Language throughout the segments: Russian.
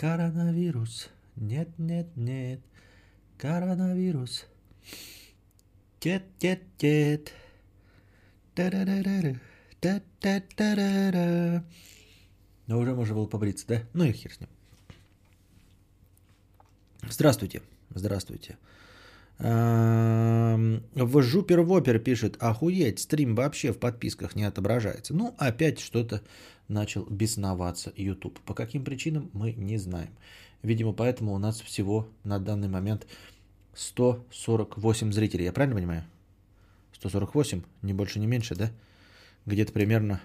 Коронавирус. Нет, нет, нет. Коронавирус. Тет, тет, тет. Та-та-та-да-да. Но уже можно было побриться, да? Ну и хер с ним. Здравствуйте. Здравствуйте. В Жупер Вопер пишет, охуеть, стрим вообще в подписках не отображается. Ну, опять что-то начал бесноваться YouTube. По каким причинам, мы не знаем. Видимо, поэтому у нас всего на данный момент 148 зрителей. Я правильно понимаю? 148, не больше, не меньше, да? Где-то примерно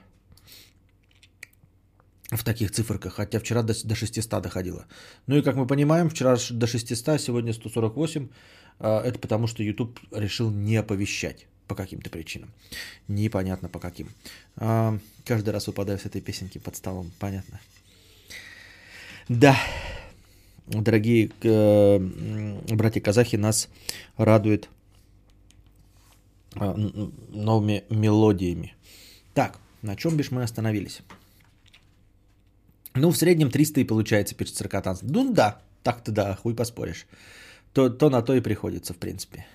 в таких циферках, хотя вчера до, до 600 доходило. Ну и как мы понимаем, вчера до 600, сегодня 148. А, Это потому, что YouTube решил не оповещать по каким-то причинам. Непонятно по каким. А, Каждый раз выпадаю с этой песенки под столом, понятно. Да, дорогие э, м, братья-казахи, нас радует н- новыми мелодиями. Так, на чем бишь мы остановились? Ну, в среднем 300 и получается, пишет Циркатанс. Ну да, так-то да, хуй поспоришь. То, то на то и приходится, в принципе.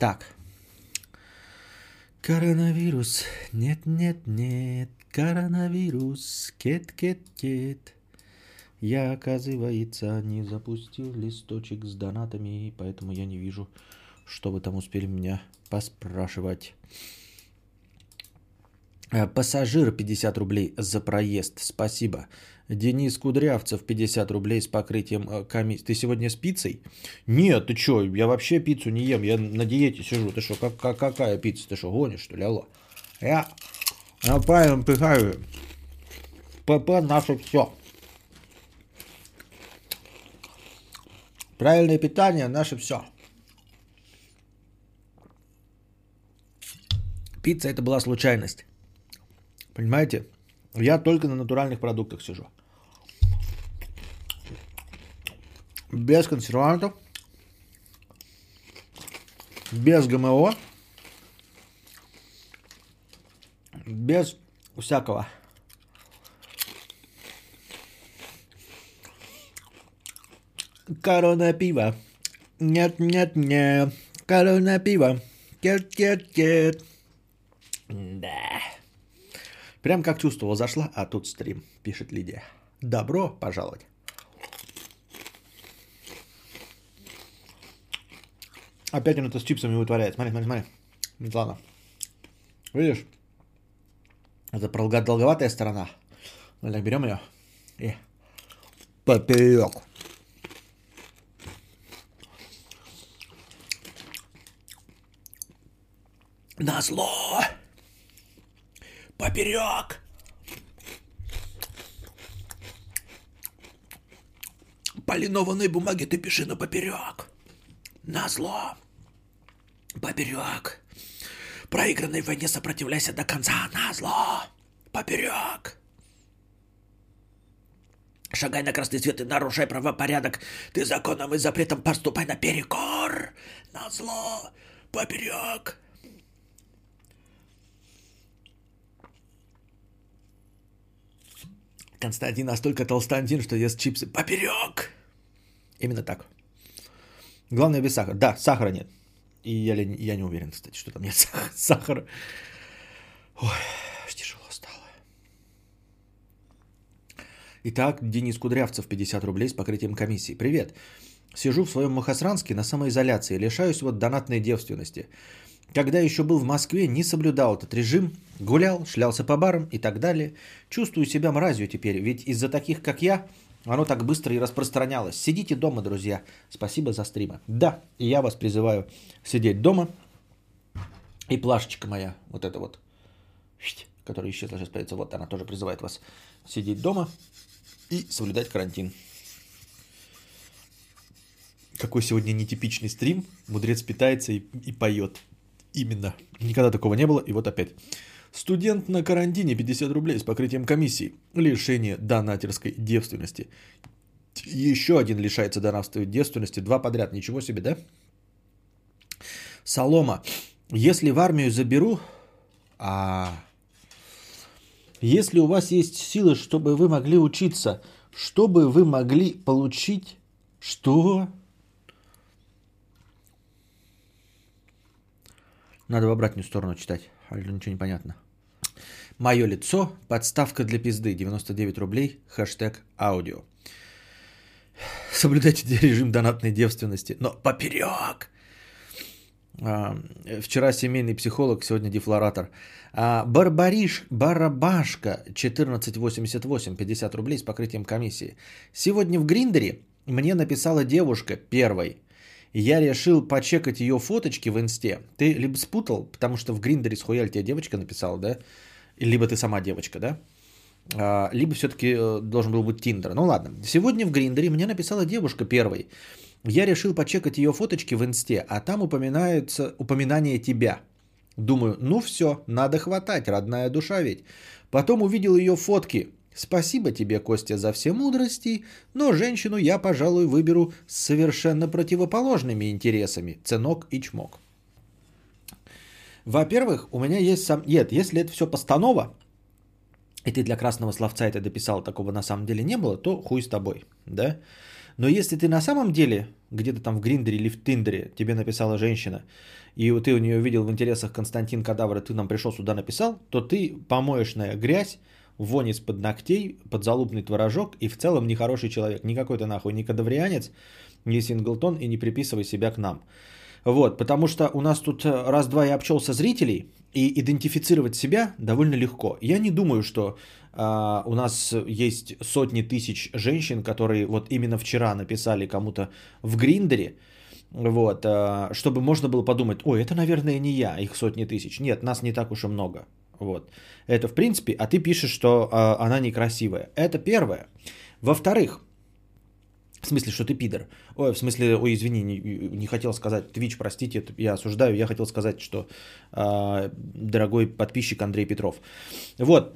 Так. Коронавирус. Нет, нет, нет. Коронавирус. Кет, кет, кет. Я, оказывается, не запустил листочек с донатами, поэтому я не вижу, что вы там успели меня поспрашивать. Э, Пассажир 50 рублей за проезд. Спасибо. Денис Кудрявцев 50 рублей с покрытием э, комиссии. Ты сегодня с пиццей? Нет, ты что? Я вообще пиццу не ем. Я на диете сижу. Ты что? Как, как, какая пицца? Ты что, гонишь, что ли? Алло. Я, правильно пихаю. ПП наше все. Правильное питание наше все. Пицца это была случайность. Понимаете? Я только на натуральных продуктах сижу. Без консервантов. Без ГМО. Без всякого. Корона пива. Нет, нет, нет. Корона пива. Кет, кет, кет. Да. Прям как чувствовал, зашла, а тут стрим, пишет Лидия. Добро пожаловать. Опять он это с чипсами вытворяет. Смотри, смотри, смотри. Светлана. Видишь? Это пролга- долговатая сторона. Ну, так берем ее и поперек. На зло. Поперек. По бумаге ты пиши на поперек. На зло. Поперек. Проигранной войне сопротивляйся до конца. На зло. Поперек. Шагай на красный свет и нарушай правопорядок. Ты законом и запретом поступай наперекор. На зло. Поперек. Константин настолько толстантин, что ест чипсы поперек. Именно так. Главное без сахара. Да, сахара нет. И я, я не уверен, кстати, что там нет сах- сахара. Ой, тяжело стало. Итак, Денис Кудрявцев, 50 рублей с покрытием комиссии. Привет. Сижу в своем Махасранске на самоизоляции, лишаюсь вот донатной девственности. Когда еще был в Москве, не соблюдал этот режим, гулял, шлялся по барам и так далее. Чувствую себя мразью теперь, ведь из-за таких, как я, оно так быстро и распространялось. Сидите дома, друзья. Спасибо за стримы. Да, и я вас призываю сидеть дома. И плашечка моя, вот эта вот, которая исчезла, сейчас появится, вот она тоже призывает вас сидеть дома и соблюдать карантин. Какой сегодня нетипичный стрим. Мудрец питается и, и поет. Именно. Никогда такого не было. И вот опять. Студент на карантине 50 рублей с покрытием комиссии. Лишение донатерской девственности. Еще один лишается донатской девственности. Два подряд. Ничего себе, да? Солома. Если в армию заберу... А... Если у вас есть силы, чтобы вы могли учиться, чтобы вы могли получить... Что? Надо в обратную сторону читать, а ничего не понятно. Мое лицо, подставка для пизды, 99 рублей, хэштег аудио. Соблюдайте режим донатной девственности, но поперек. А, вчера семейный психолог, сегодня дефлоратор. А, Барбариш, Барабашка, 1488, 50 рублей с покрытием комиссии. Сегодня в Гриндере мне написала девушка первой. Я решил почекать ее фоточки в инсте. Ты либо спутал, потому что в Гриндере схуяли тебе девочка написала, да? Либо ты сама девочка, да? А, либо все-таки э, должен был быть Тиндер. Ну ладно. Сегодня в Гриндере мне написала девушка первой. Я решил почекать ее фоточки в инсте, а там упоминается упоминание тебя. Думаю, ну все, надо хватать, родная душа ведь. Потом увидел ее фотки. Спасибо тебе, Костя, за все мудрости, но женщину я, пожалуй, выберу с совершенно противоположными интересами. Ценок и чмок. Во-первых, у меня есть сам... Нет, если это все постанова, и ты для красного словца это дописал, такого на самом деле не было, то хуй с тобой, да? Но если ты на самом деле где-то там в Гриндере или в Тиндере тебе написала женщина, и ты у нее увидел в интересах Константин Кадавр, и ты нам пришел сюда написал, то ты помоечная грязь, вонь из-под ногтей, подзалупный творожок и в целом нехороший человек. Никакой ты нахуй не кадаврианец, не синглтон и не приписывай себя к нам. Вот, потому что у нас тут э, раз-два я общался зрителей, и идентифицировать себя довольно легко. Я не думаю, что а, у нас есть сотни тысяч женщин, которые вот именно вчера написали кому-то в Гриндере, вот, а, чтобы можно было подумать, ой, это, наверное, не я, их сотни тысяч. Нет, нас не так уж и много. Вот. Это в принципе, а ты пишешь, что а, она некрасивая. Это первое. Во-вторых, в смысле, что ты пидор. Ой, в смысле, ой, извини, не, не хотел сказать, Twitch, простите, я осуждаю, я хотел сказать, что э, дорогой подписчик Андрей Петров. Вот.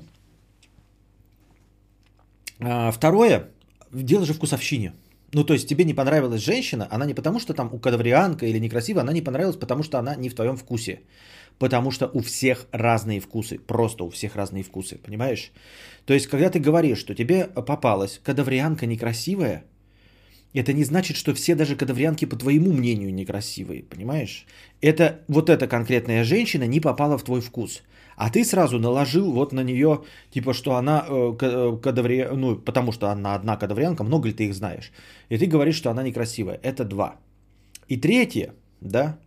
А, второе, дело же вкусовщине. Ну, то есть тебе не понравилась женщина, она не потому, что там у кадаврианка или некрасивая, она не понравилась, потому что она не в твоем вкусе. Потому что у всех разные вкусы, просто у всех разные вкусы, понимаешь? То есть, когда ты говоришь, что тебе попалась кадаврианка некрасивая, это не значит, что все даже кадаврианки, по твоему мнению, некрасивые, понимаешь? Это вот эта конкретная женщина не попала в твой вкус. А ты сразу наложил вот на нее, типа, что она э, э кадаври... ну, потому что она одна кадаврианка, много ли ты их знаешь? И ты говоришь, что она некрасивая. Это два. И третье, да,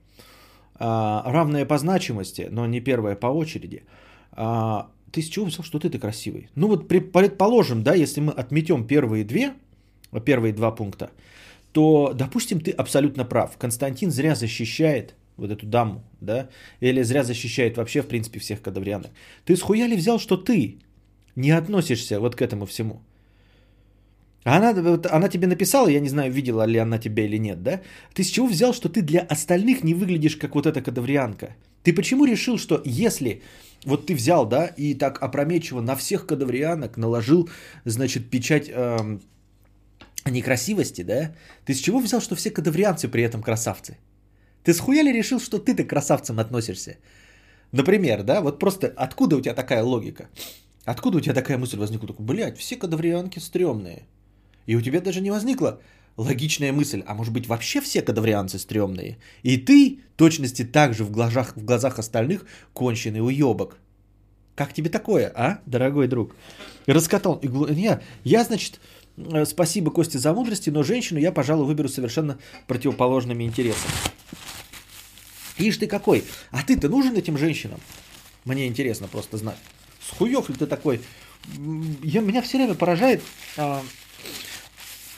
равное по значимости, но не первое по очереди. А, ты с чего взял, что ты-то красивый? Ну вот предположим, да, если мы отметем первые две, первые два пункта, то, допустим, ты абсолютно прав. Константин зря защищает вот эту даму, да, или зря защищает вообще, в принципе, всех кадаврианок. Ты с хуя ли взял, что ты не относишься вот к этому всему? Она, она тебе написала, я не знаю, видела ли она тебя или нет, да? Ты с чего взял, что ты для остальных не выглядишь как вот эта кадаврианка? Ты почему решил, что если вот ты взял, да, и так опрометчиво на всех кадаврианок наложил, значит, печать эм, некрасивости, да? Ты с чего взял, что все кадаврианцы при этом красавцы? Ты с хуя ли решил, что ты-то к красавцам относишься? Например, да, вот просто откуда у тебя такая логика? Откуда у тебя такая мысль возникла? Блять, все кадаврианки стрёмные. И у тебя даже не возникла логичная мысль, а может быть вообще все кадаврианцы стрёмные? И ты, точности так же в глазах, в глазах остальных, конченый уебок. Как тебе такое, а, дорогой друг? Раскатал. Я, я, значит, э, спасибо Косте за мудрости, но женщину я, пожалуй, выберу совершенно противоположными интересами. Ишь ты какой. А ты-то нужен этим женщинам? Мне интересно просто знать. С хуев ли ты такой? Я, меня все время поражает а,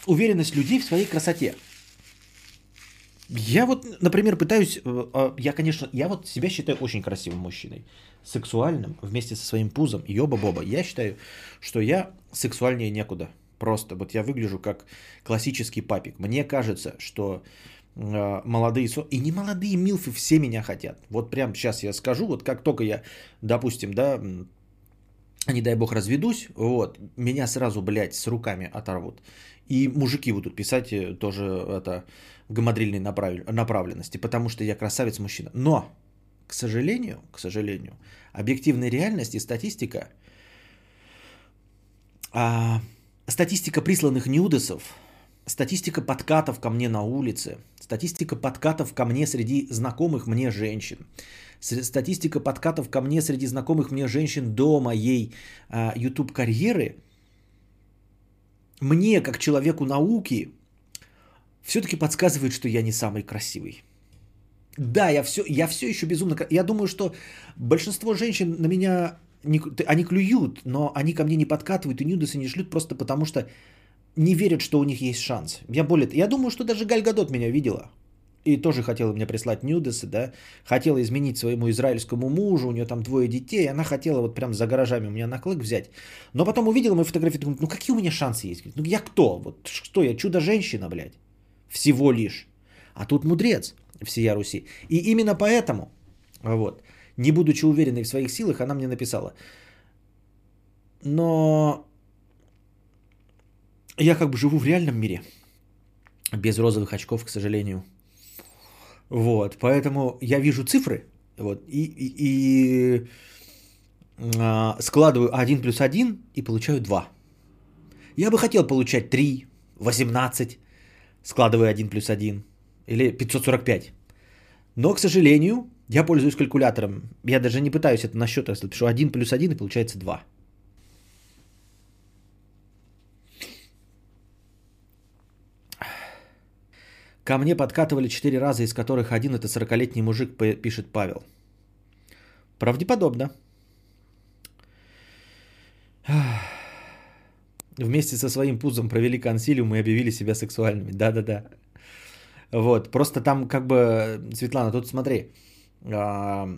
уверенность людей в своей красоте. Я вот, например, пытаюсь, э, а, я, конечно, я вот себя считаю очень красивым мужчиной, сексуальным, вместе со своим пузом, ёба-боба. Я считаю, что я сексуальнее некуда. Просто вот я выгляжу как классический папик. Мне кажется, что э, молодые, и не молодые милфы все меня хотят. Вот прям сейчас я скажу, вот как только я, допустим, да, не дай бог разведусь, вот, меня сразу, блядь, с руками оторвут. И мужики будут писать э, тоже это гамадрильной направленности, потому что я красавец-мужчина. Но, к сожалению, к сожалению, объективная реальность и статистика А, статистика присланных нюдесов, статистика подкатов ко мне на улице, статистика подкатов ко мне среди знакомых мне женщин, статистика подкатов ко мне среди знакомых мне женщин до моей а, YouTube карьеры, мне как человеку науки все-таки подсказывает, что я не самый красивый. Да, я все, я все еще безумно... Я думаю, что большинство женщин на меня... Не, они клюют, но они ко мне не подкатывают и нюдесы не шлют просто потому, что не верят, что у них есть шанс. Я более... Я думаю, что даже Галь Гадот меня видела. И тоже хотела мне прислать нюдесы, да. Хотела изменить своему израильскому мужу, у нее там двое детей. Она хотела вот прям за гаражами у меня на клык взять. Но потом увидела мою фотографию думает, ну какие у меня шансы есть? Ну я кто? Вот что я, чудо-женщина, блядь? Всего лишь. А тут мудрец всея Руси. И именно поэтому, вот, не будучи уверенной в своих силах, она мне написала. Но я как бы живу в реальном мире. Без розовых очков, к сожалению. Вот, поэтому я вижу цифры, вот, и, и, и а, складываю 1 плюс 1 и получаю 2. Я бы хотел получать 3, 18, складывая 1 плюс 1, или 545. Но, к сожалению, я пользуюсь калькулятором. Я даже не пытаюсь это на счет, если пишу 1 плюс 1 и получается 2. Ко мне подкатывали 4 раза, из которых один это 40-летний мужик, пишет Павел. Правдеподобно. Вместе со своим пузом провели консилиум и объявили себя сексуальными. Да-да-да. Вот, просто там как бы, Светлана, тут смотри, а,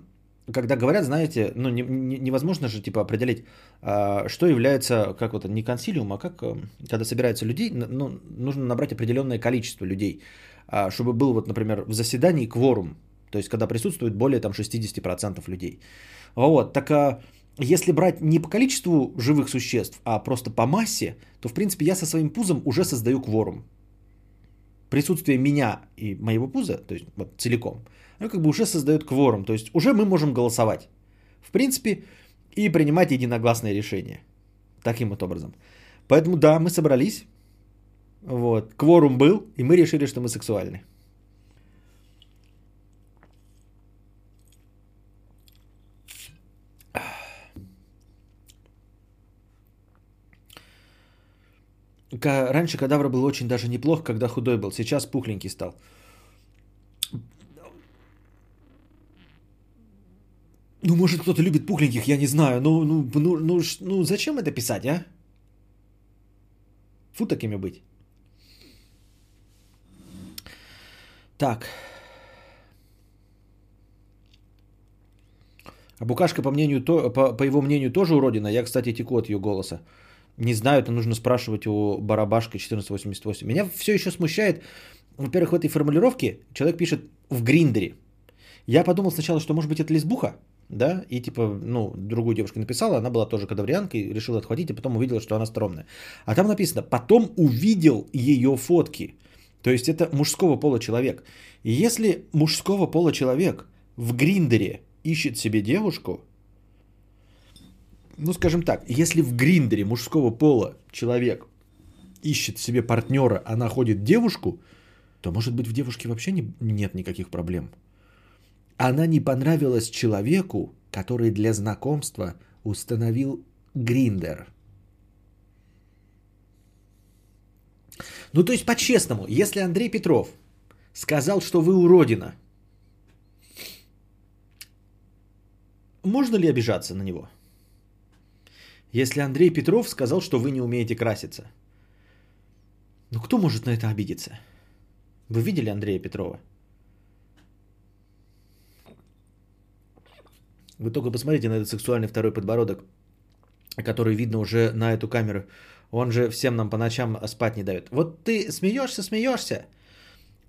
когда говорят, знаете, ну не, не, невозможно же типа определить, а, что является, как вот не консилиум, а как, э, когда собираются людей, ну, нужно набрать определенное количество людей, чтобы был вот, например, в заседании кворум, то есть когда присутствует более там 60% людей. Вот, так если брать не по количеству живых существ, а просто по массе, то в принципе я со своим пузом уже создаю кворум присутствие меня и моего пуза, то есть вот целиком, ну, как бы уже создает кворум. То есть уже мы можем голосовать. В принципе, и принимать единогласное решение. Таким вот образом. Поэтому да, мы собрались. Вот. Кворум был, и мы решили, что мы сексуальны. Раньше кадавр был очень даже неплох, когда худой был. Сейчас пухленький стал. Ну, может, кто-то любит пухленьких, я не знаю. Ну, ну, ну, ну, ну зачем это писать, а? Фу такими быть. Так. А Букашка, по, мнению, то, по, по его мнению, тоже уродина. Я, кстати, теку от ее голоса. Не знаю, это нужно спрашивать у барабашка 1488. Меня все еще смущает, во-первых, в этой формулировке человек пишет в гриндере. Я подумал сначала, что может быть это лесбуха, да, и типа, ну, другую девушку написала, она была тоже кадаврианка и решила отхватить, и потом увидела, что она стрёмная. А там написано, потом увидел ее фотки. То есть это мужского пола человек. И если мужского пола человек в гриндере ищет себе девушку, ну скажем так, если в гриндере мужского пола человек ищет себе партнера, а находит девушку, то может быть в девушке вообще не, нет никаких проблем. Она не понравилась человеку, который для знакомства установил гриндер. Ну то есть по-честному, если Андрей Петров сказал, что вы уродина, можно ли обижаться на него? Если Андрей Петров сказал, что вы не умеете краситься. Ну кто может на это обидеться? Вы видели Андрея Петрова? Вы только посмотрите на этот сексуальный второй подбородок, который видно уже на эту камеру. Он же всем нам по ночам спать не дает. Вот ты смеешься, смеешься.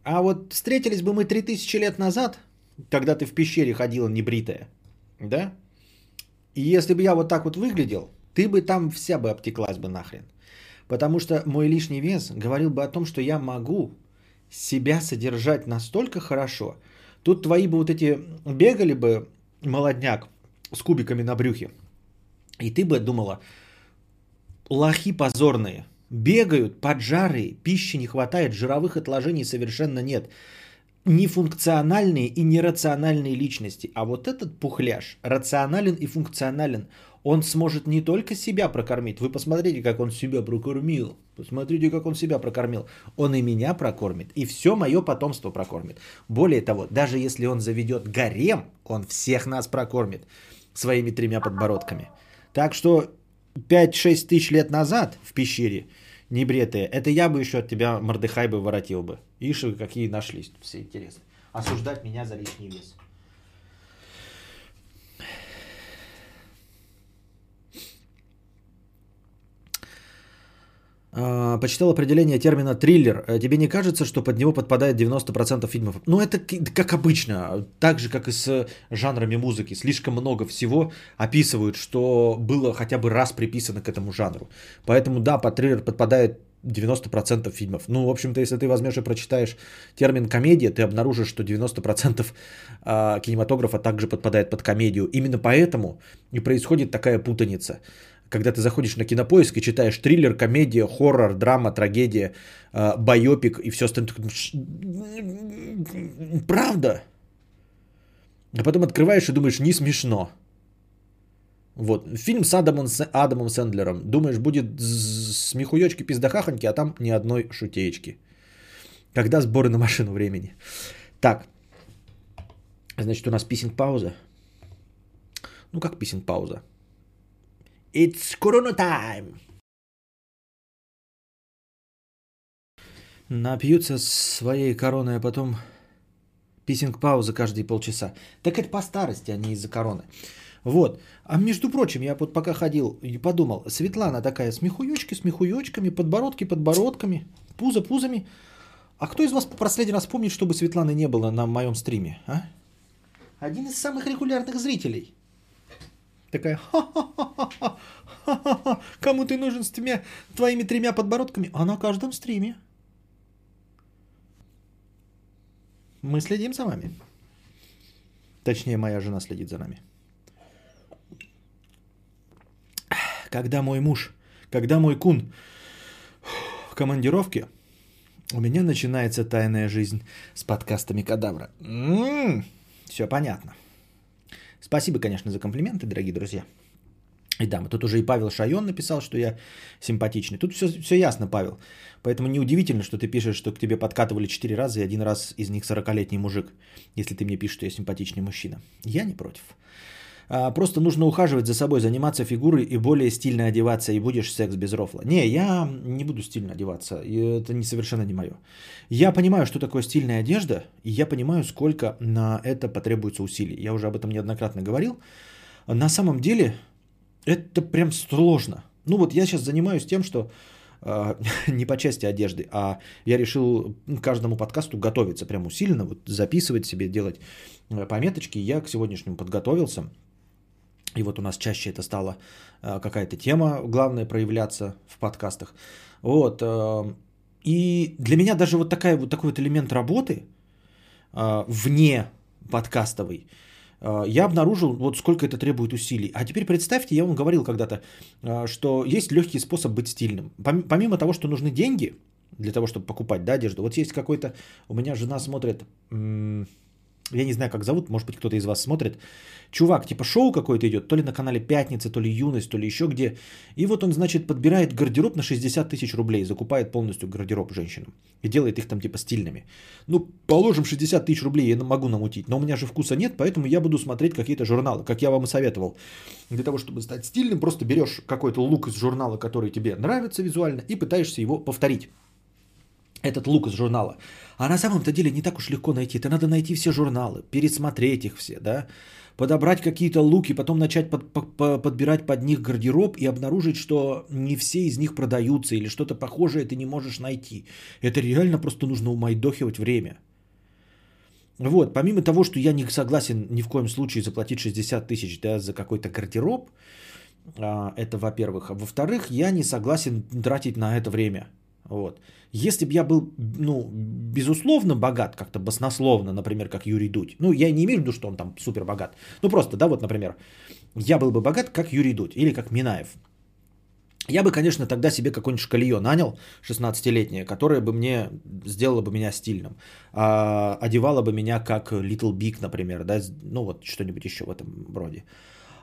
А вот встретились бы мы 3000 лет назад, когда ты в пещере ходила небритая, да? И если бы я вот так вот выглядел, ты бы там вся бы обтеклась бы нахрен. Потому что мой лишний вес говорил бы о том, что я могу себя содержать настолько хорошо. Тут твои бы вот эти бегали бы молодняк с кубиками на брюхе. И ты бы думала, лохи позорные. Бегают, поджарые, пищи не хватает, жировых отложений совершенно нет. Нефункциональные и нерациональные личности. А вот этот пухляж рационален и функционален. Он сможет не только себя прокормить. Вы посмотрите, как он себя прокормил. Посмотрите, как он себя прокормил. Он и меня прокормит, и все мое потомство прокормит. Более того, даже если он заведет гарем, он всех нас прокормит своими тремя подбородками. Так что 5-6 тысяч лет назад в пещере небретые, это я бы еще от тебя Мордыхай бы воротил бы. Ишь, какие нашлись все интересные. Осуждать меня за лишний вес. А, почитал определение термина триллер. Э, тебе не кажется, что под него подпадает 90% фильмов? Ну, это как обычно, так же, как и с жанрами музыки. Слишком много всего описывают, что было хотя бы раз приписано к этому жанру. Поэтому, да, под триллер подпадает 90% фильмов. Ну, в общем-то, если ты возьмешь и прочитаешь термин комедия, ты обнаружишь, что 90% а, кинематографа также подпадает под комедию. Именно поэтому и происходит такая путаница когда ты заходишь на кинопоиск и читаешь триллер, комедия, хоррор, драма, трагедия, э, байопик и все остальное. Правда? А потом открываешь и думаешь, не смешно. Вот, фильм с Адамом, с Адамом Сэндлером. Думаешь, будет смехуёчки, пиздахахоньки, а там ни одной шутеечки. Когда сборы на машину времени. Так, значит, у нас писинг-пауза. Ну, как писинг-пауза? It's Corona time! Напьются своей короной, а потом писинг-пауза каждые полчаса. Так это по старости, а не из-за короны. Вот. А между прочим, я вот пока ходил и подумал, Светлана такая с мехуёчки, с мехуёчками, подбородки подбородками, пузо пузами. А кто из вас последний раз помнит, чтобы Светланы не было на моем стриме? А? Один из самых регулярных зрителей – Такая, ха-ха-ха-ха, кому ты нужен с тремя, твоими тремя подбородками? А на каждом стриме. Мы следим за вами. Точнее, моя жена следит за нами. Когда мой муж, когда мой кун в командировке, у меня начинается тайная жизнь с подкастами Кадавра. М-м-м, все понятно. Спасибо, конечно, за комплименты, дорогие друзья. И да, тут уже и Павел Шайон написал, что я симпатичный. Тут все, все ясно, Павел. Поэтому неудивительно, что ты пишешь, что к тебе подкатывали 4 раза, и один раз из них 40-летний мужик, если ты мне пишешь, что я симпатичный мужчина. Я не против. А, просто нужно ухаживать за собой, заниматься фигурой и более стильно одеваться, и будешь секс без рофла. Не, я не буду стильно одеваться, это не совершенно не мое. Я понимаю, что такое стильная одежда, и я понимаю, сколько на это потребуется усилий. Я уже об этом неоднократно говорил. На самом деле, это прям сложно. Ну вот я сейчас занимаюсь тем, что э, не по части одежды, а я решил каждому подкасту готовиться прям усиленно, вот записывать себе, делать э, пометочки. Я к сегодняшнему подготовился. И вот у нас чаще это стало э, какая-то тема, главное, проявляться в подкастах. Вот. Э, и для меня даже вот, такая, вот такой вот элемент работы э, вне подкастовой, я обнаружил, вот сколько это требует усилий. А теперь представьте, я вам говорил когда-то, что есть легкий способ быть стильным. Помимо того, что нужны деньги для того, чтобы покупать да, одежду, вот есть какой-то, у меня жена смотрит, я не знаю, как зовут, может быть, кто-то из вас смотрит. Чувак, типа шоу какое-то идет, то ли на канале Пятница, то ли Юность, то ли еще где. И вот он, значит, подбирает гардероб на 60 тысяч рублей, закупает полностью гардероб женщинам и делает их там типа стильными. Ну, положим 60 тысяч рублей, я могу намутить, но у меня же вкуса нет, поэтому я буду смотреть какие-то журналы, как я вам и советовал. Для того, чтобы стать стильным, просто берешь какой-то лук из журнала, который тебе нравится визуально, и пытаешься его повторить этот лук из журнала. А на самом-то деле не так уж легко найти. Это надо найти все журналы, пересмотреть их все, да, подобрать какие-то луки, потом начать под, под, подбирать под них гардероб и обнаружить, что не все из них продаются или что-то похожее ты не можешь найти. Это реально просто нужно умайдохивать время. Вот, помимо того, что я не согласен ни в коем случае заплатить 60 тысяч да, за какой-то гардероб, а, это во-первых. А во-вторых, я не согласен тратить на это время. Вот. Если бы я был, ну, безусловно богат, как-то баснословно, например, как Юрий Дудь, ну, я не имею в виду, что он там супер богат, ну, просто, да, вот, например, я был бы богат, как Юрий Дудь или как Минаев, Я бы, конечно, тогда себе какое-нибудь шкалье нанял 16-летнее, которое бы мне сделало бы меня стильным. А, одевало бы меня как Little Big, например, да, ну вот что-нибудь еще в этом роде.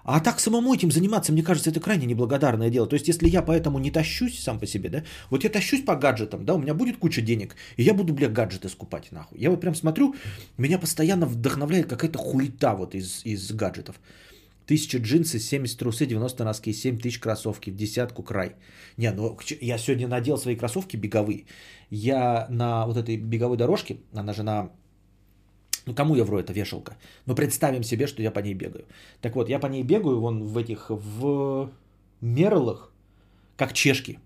А так самому этим заниматься, мне кажется, это крайне неблагодарное дело. То есть, если я поэтому не тащусь сам по себе, да, вот я тащусь по гаджетам, да, у меня будет куча денег, и я буду, бля, гаджеты скупать, нахуй. Я вот прям смотрю, меня постоянно вдохновляет какая-то хуета вот из, из гаджетов. Тысяча джинсы, 70 трусы, 90 носки, 7 тысяч кроссовки, в десятку край. Не, ну я сегодня надел свои кроссовки беговые. Я на вот этой беговой дорожке, она же на ну, кому я вру, это вешалка. Но представим себе, что я по ней бегаю. Так вот, я по ней бегаю вон в этих, в мерлах, как чешки.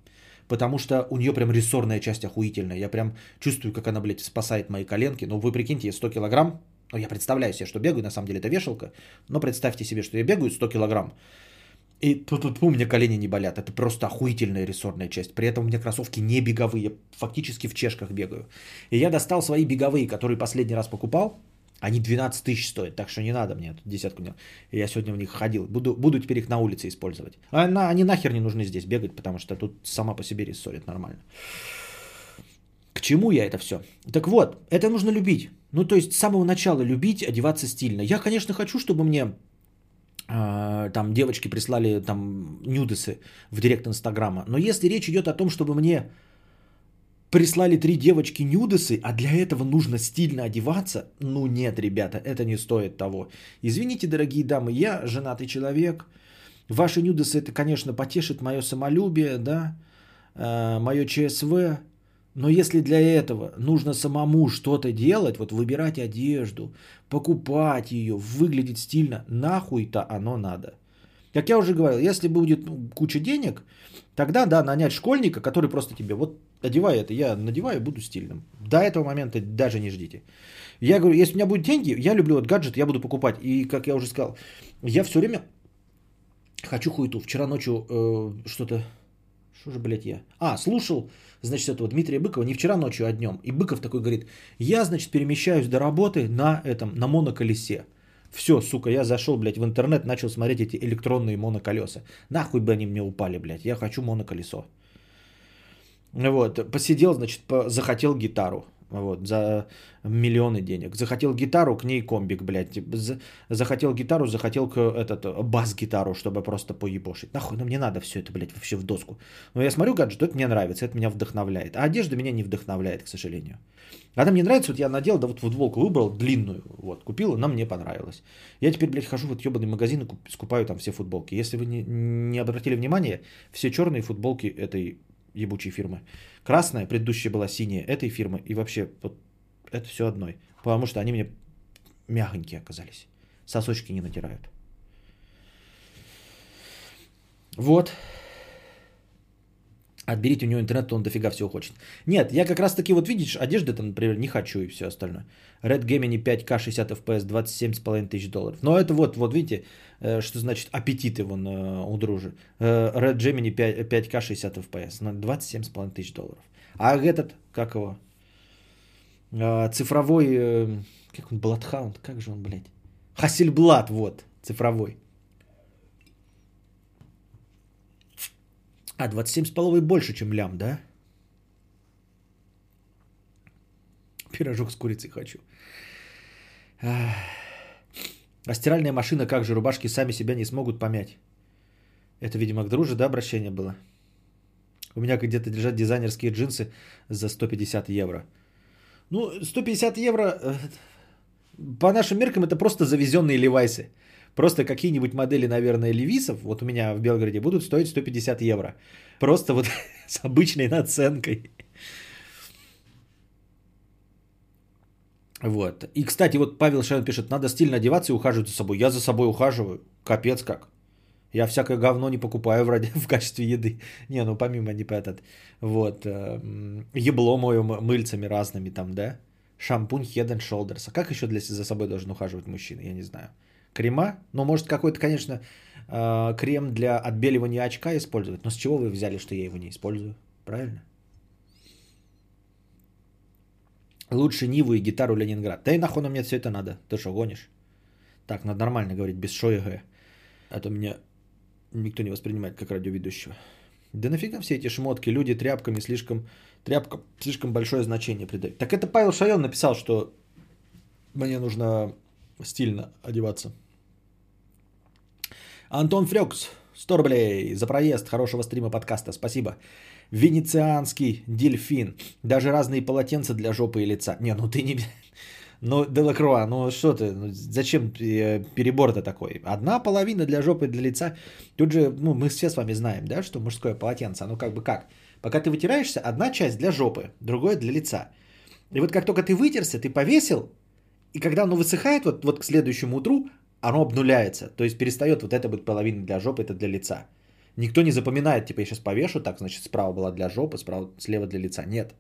Потому что у нее прям рессорная часть охуительная. Я прям чувствую, как она, блядь, спасает мои коленки. Ну, вы прикиньте, 100 килограмм. Ну, я представляю себе, что бегаю, на самом деле это вешалка. Но представьте себе, что я бегаю 100 килограмм. И тут у меня колени не болят. Это просто охуительная рессорная часть. При этом у меня кроссовки не беговые. Фактически в чешках бегаю. И я достал свои беговые, которые последний раз покупал. Они 12 тысяч стоят, так что не надо мне тут десятку. Я сегодня в них ходил. Буду, буду теперь их на улице использовать. А на, они нахер не нужны здесь бегать, потому что тут сама по себе рессорит нормально. К чему я это все? Так вот, это нужно любить. Ну, то есть с самого начала любить, одеваться стильно. Я, конечно, хочу, чтобы мне э, там девочки прислали там нюдесы в директ Инстаграма. Но если речь идет о том, чтобы мне прислали три девочки нюдесы, а для этого нужно стильно одеваться, ну нет, ребята, это не стоит того. Извините, дорогие дамы, я женатый человек. Ваши нюдесы, это, конечно, потешит мое самолюбие, да, э, мое ЧСВ, но если для этого нужно самому что-то делать, вот выбирать одежду, покупать ее, выглядеть стильно, нахуй-то оно надо. Как я уже говорил, если будет ну, куча денег, тогда да, нанять школьника, который просто тебе вот одевай это, я надеваю, буду стильным. До этого момента даже не ждите. Я говорю, если у меня будут деньги, я люблю вот гаджет, я буду покупать. И как я уже сказал, я все время хочу хуету. Вчера ночью э, что-то, что же, блядь, я? А, слушал, значит, этого Дмитрия Быкова, не вчера ночью, а днем. И Быков такой говорит, я, значит, перемещаюсь до работы на этом, на моноколесе. Все, сука, я зашел, блядь, в интернет, начал смотреть эти электронные моноколеса. Нахуй бы они мне упали, блядь, я хочу моноколесо. Вот, посидел, значит, захотел гитару. Вот, за миллионы денег. Захотел гитару, к ней комбик, блядь. Захотел гитару, захотел к, этот, бас-гитару, чтобы просто поебошить. Нахуй, ну мне надо все это, блядь, вообще в доску. Но я смотрю гаджет, это мне нравится, это меня вдохновляет. А одежда меня не вдохновляет, к сожалению. Она мне нравится, вот я надел, да вот футболку выбрал, длинную, вот, купил, она мне понравилась. Я теперь, блядь, хожу в вот ебаный магазин и скупаю там все футболки. Если вы не, не обратили внимание, все черные футболки этой ебучей фирмы. Красная, предыдущая была синяя этой фирмы. И вообще, вот это все одной. Потому что они мне мягонькие оказались. Сосочки не натирают. Вот. Отберите у него интернет, то он дофига всего хочет. Нет, я как раз таки, вот видишь, одежды там, например, не хочу и все остальное. Red Gemini 5K 60 FPS, 27,5 тысяч долларов. Но это вот, вот видите, э, что значит аппетиты вон э, у дружи. Э, Red Gemini 5, 5K 60 FPS, на 27,5 тысяч долларов. А этот, как его, цифровой, как он, Bloodhound, как же он, блядь? Хасельблад, вот, цифровой. А, 27,5 больше, чем лям, да? Пирожок с курицей хочу. А стиральная машина, как же, рубашки сами себя не смогут помять. Это, видимо, к друже, да, обращение было? У меня где-то лежат дизайнерские джинсы за 150 евро. Ну, 150 евро, э, по нашим меркам, это просто завезенные левайсы. Просто какие-нибудь модели, наверное, левисов, вот у меня в Белгороде, будут стоить 150 евро. Просто вот с обычной наценкой. Вот. И, кстати, вот Павел Шайон пишет, надо стильно одеваться и ухаживать за собой. Я за собой ухаживаю. Капец как. Я всякое говно не покупаю вроде в качестве еды. Не, ну помимо не этот. Вот. Эм, ебло мою мыльцами разными там, да? Шампунь Head and Shoulders. А как еще для за собой должен ухаживать мужчина? Я не знаю крема. Ну, может, какой-то, конечно, э, крем для отбеливания очка использовать. Но с чего вы взяли, что я его не использую? Правильно? Лучше Ниву и гитару Ленинград. Да и нахуй мне все это надо. Ты что, гонишь? Так, надо нормально говорить, без шо А то меня никто не воспринимает как радиоведущего. Да нафига все эти шмотки, люди тряпками слишком, тряпка слишком большое значение придают. Так это Павел Шайон написал, что мне нужно стильно одеваться. Антон Фрёкс, 100 рублей за проезд хорошего стрима подкаста, спасибо. Венецианский дельфин, даже разные полотенца для жопы и лица. Не, ну ты не... Ну, Делакруа, ну что ты, ну, зачем э, перебор-то такой? Одна половина для жопы и для лица. Тут же, ну, мы все с вами знаем, да, что мужское полотенце, оно как бы как? Пока ты вытираешься, одна часть для жопы, другое для лица. И вот как только ты вытерся, ты повесил, и когда оно высыхает, вот, вот к следующему утру, оно обнуляется. То есть перестает вот это быть половина для жопы, это для лица. Никто не запоминает, типа я сейчас повешу, так, значит, справа была для жопы, справа, слева для лица. Нет.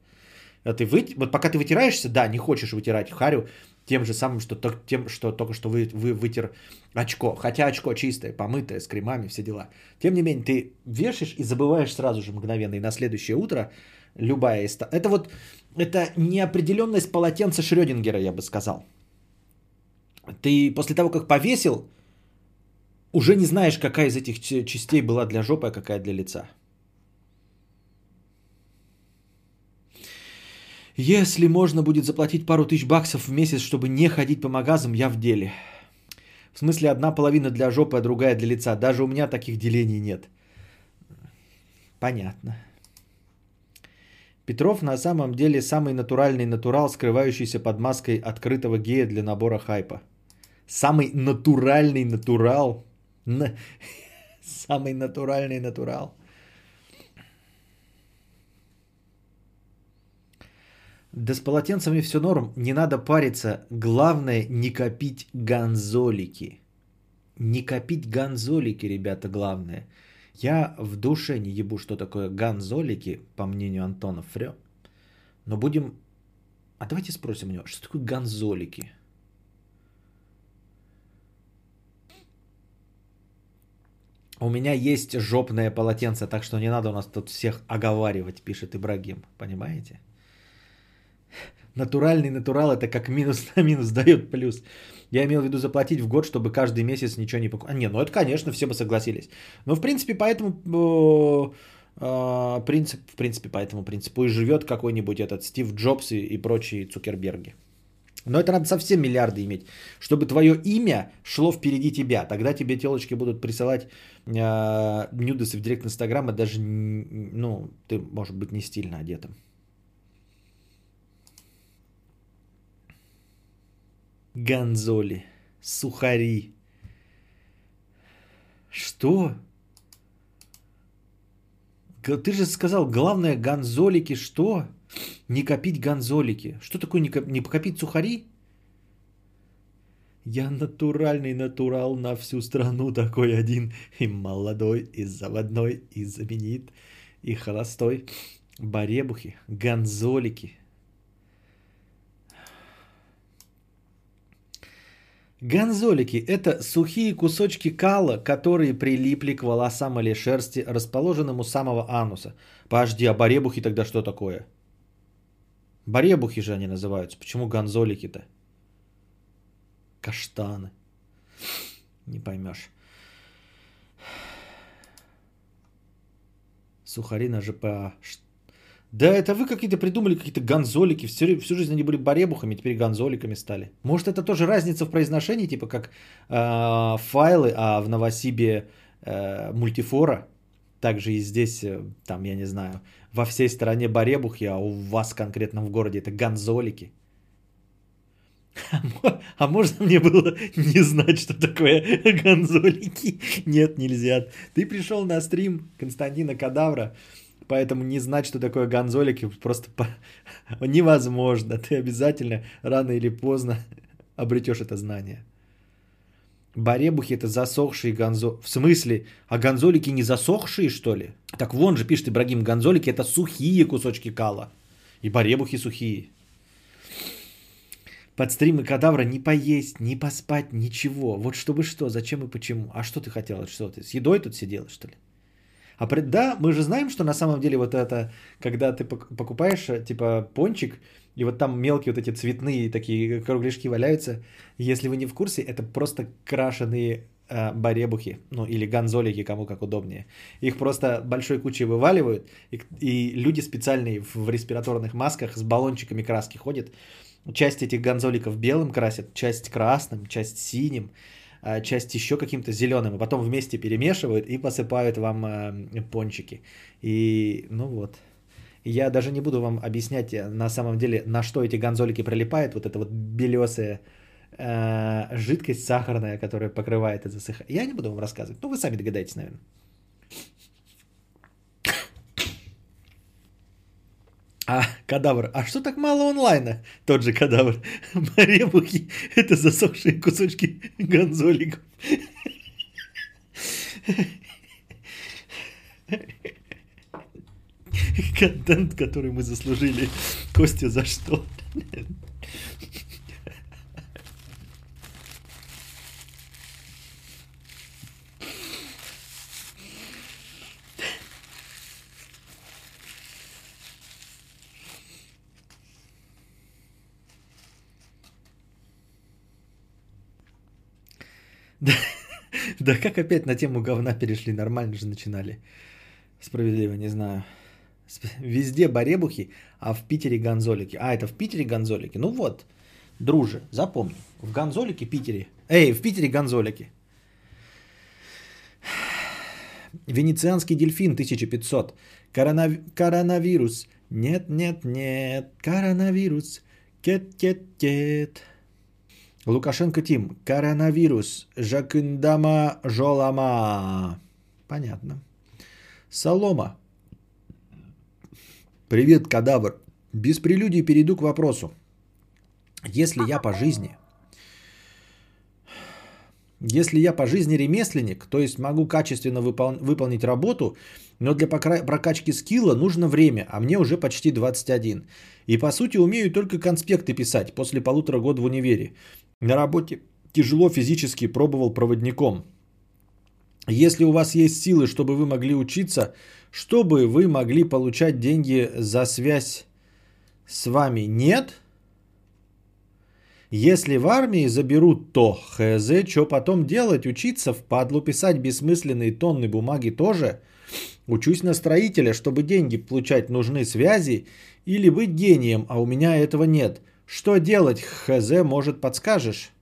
А ты вы... Вот пока ты вытираешься, да, не хочешь вытирать харю тем же самым, что, тем, что только что вы, вы вытер очко. Хотя очко чистое, помытое, с кремами, все дела. Тем не менее, ты вешаешь и забываешь сразу же мгновенно. И на следующее утро любая... Это вот это неопределенность полотенца Шрёдингера, я бы сказал. Ты после того, как повесил, уже не знаешь, какая из этих частей была для жопы, а какая для лица. Если можно будет заплатить пару тысяч баксов в месяц, чтобы не ходить по магазам, я в деле. В смысле, одна половина для жопы, а другая для лица. Даже у меня таких делений нет. Понятно. Петров на самом деле самый натуральный натурал, скрывающийся под маской открытого гея для набора хайпа. Самый натуральный натурал. Самый натуральный натурал. Да с полотенцами все норм, не надо париться. Главное не копить гонзолики. Не копить гонзолики, ребята, главное. Я в душе не ебу, что такое гонзолики, по мнению Антона Фрё. Но будем... А давайте спросим у него, что такое гонзолики? У меня есть жопное полотенце, так что не надо у нас тут всех оговаривать, пишет Ибрагим. Понимаете? Натуральный натурал это как минус на минус дает плюс. Я имел в виду заплатить в год, чтобы каждый месяц ничего не покупать. А, не, ну это, конечно, все бы согласились. Но, в принципе, поэтому э, э, принцип, в принципе, по этому принципу и живет какой-нибудь этот Стив Джобс и, и прочие Цукерберги. Но это надо совсем миллиарды иметь, чтобы твое имя шло впереди тебя. Тогда тебе телочки будут присылать э, нюдесы в директ Инстаграма, даже, ну, ты, может быть, не стильно одетым. Ганзоли, сухари. Что? Ты же сказал, главное ганзолики что? Не копить ганзолики. Что такое не, коп... не копить сухари? Я натуральный натурал на всю страну такой один. И молодой, и заводной, и знаменит, и холостой. Баребухи, ганзолики. Ганзолики – это сухие кусочки кала, которые прилипли к волосам или шерсти, расположенным у самого ануса. Подожди, а баребухи тогда что такое? Баребухи же они называются. Почему ганзолики-то? Каштаны. Не поймешь. Сухари на ЖПА. Да это вы какие-то придумали какие-то гонзолики. Всю, всю жизнь они были баребухами, теперь гонзоликами стали. Может это тоже разница в произношении, типа как э, файлы, а в Новосибе э, мультифора. Также и здесь, э, там, я не знаю, во всей стране баребухи, а у вас конкретно в городе это гонзолики. А можно мне было не знать, что такое гонзолики? Нет, нельзя. Ты пришел на стрим Константина Кадавра, Поэтому не знать, что такое гонзолики, просто невозможно. Ты обязательно рано или поздно обретешь это знание. Баребухи это засохшие гонзо... В смысле? А гонзолики не засохшие, что ли? Так вон же пишет Ибрагим, гонзолики это сухие кусочки кала. И баребухи сухие. Под стримы кадавра не поесть, не поспать, ничего. Вот чтобы что, зачем и почему. А что ты хотел? Что ты с едой тут сидела, что ли? А при... да, мы же знаем, что на самом деле вот это, когда ты покупаешь э, типа пончик, и вот там мелкие вот эти цветные такие кругляшки валяются, если вы не в курсе, это просто крашеные э, баребухи, ну или гонзолики, кому как удобнее. Их просто большой кучей вываливают, и, и люди специальные в респираторных масках с баллончиками краски ходят. Часть этих гонзоликов белым красят, часть красным, часть синим, а часть еще каким-то зеленым, а потом вместе перемешивают и посыпают вам э, пончики. И ну вот. Я даже не буду вам объяснять э, на самом деле, на что эти гонзолики прилипают. Вот эта вот белесая э, жидкость сахарная, которая покрывает это засыхание. Я не буду вам рассказывать. Ну, вы сами догадаетесь, наверное. А, кадавр. А что так мало онлайна? Тот же кадавр. Маребухи – это засохшие кусочки гонзоликов. Контент, который мы заслужили. Костя, за что? Да, да как опять на тему говна перешли? Нормально же начинали. Справедливо, не знаю. Везде баребухи, а в Питере гонзолики. А, это в Питере гонзолики? Ну вот, друже, запомни. В гонзолике Питере. Эй, в Питере гонзолики. Венецианский дельфин 1500. Коронав... Коронавирус. Нет, нет, нет. Коронавирус. Кет, кет, кет. Лукашенко Тим. Коронавирус. Жакындама жолама. Понятно. Солома. Привет, кадавр. Без прелюдий перейду к вопросу. Если я по жизни... Если я по жизни ремесленник, то есть могу качественно выпол- выполнить работу, но для прокачки скилла нужно время, а мне уже почти 21. И по сути умею только конспекты писать после полутора года в универе. На работе тяжело физически пробовал проводником. Если у вас есть силы, чтобы вы могли учиться, чтобы вы могли получать деньги за связь с вами, нет? Если в армии заберут, то хз, что потом делать? Учиться впадлу писать бессмысленные тонны бумаги тоже? Учусь на строителя, чтобы деньги получать нужны связи или быть гением, а у меня этого нет – что делать, хз, может, подскажешь?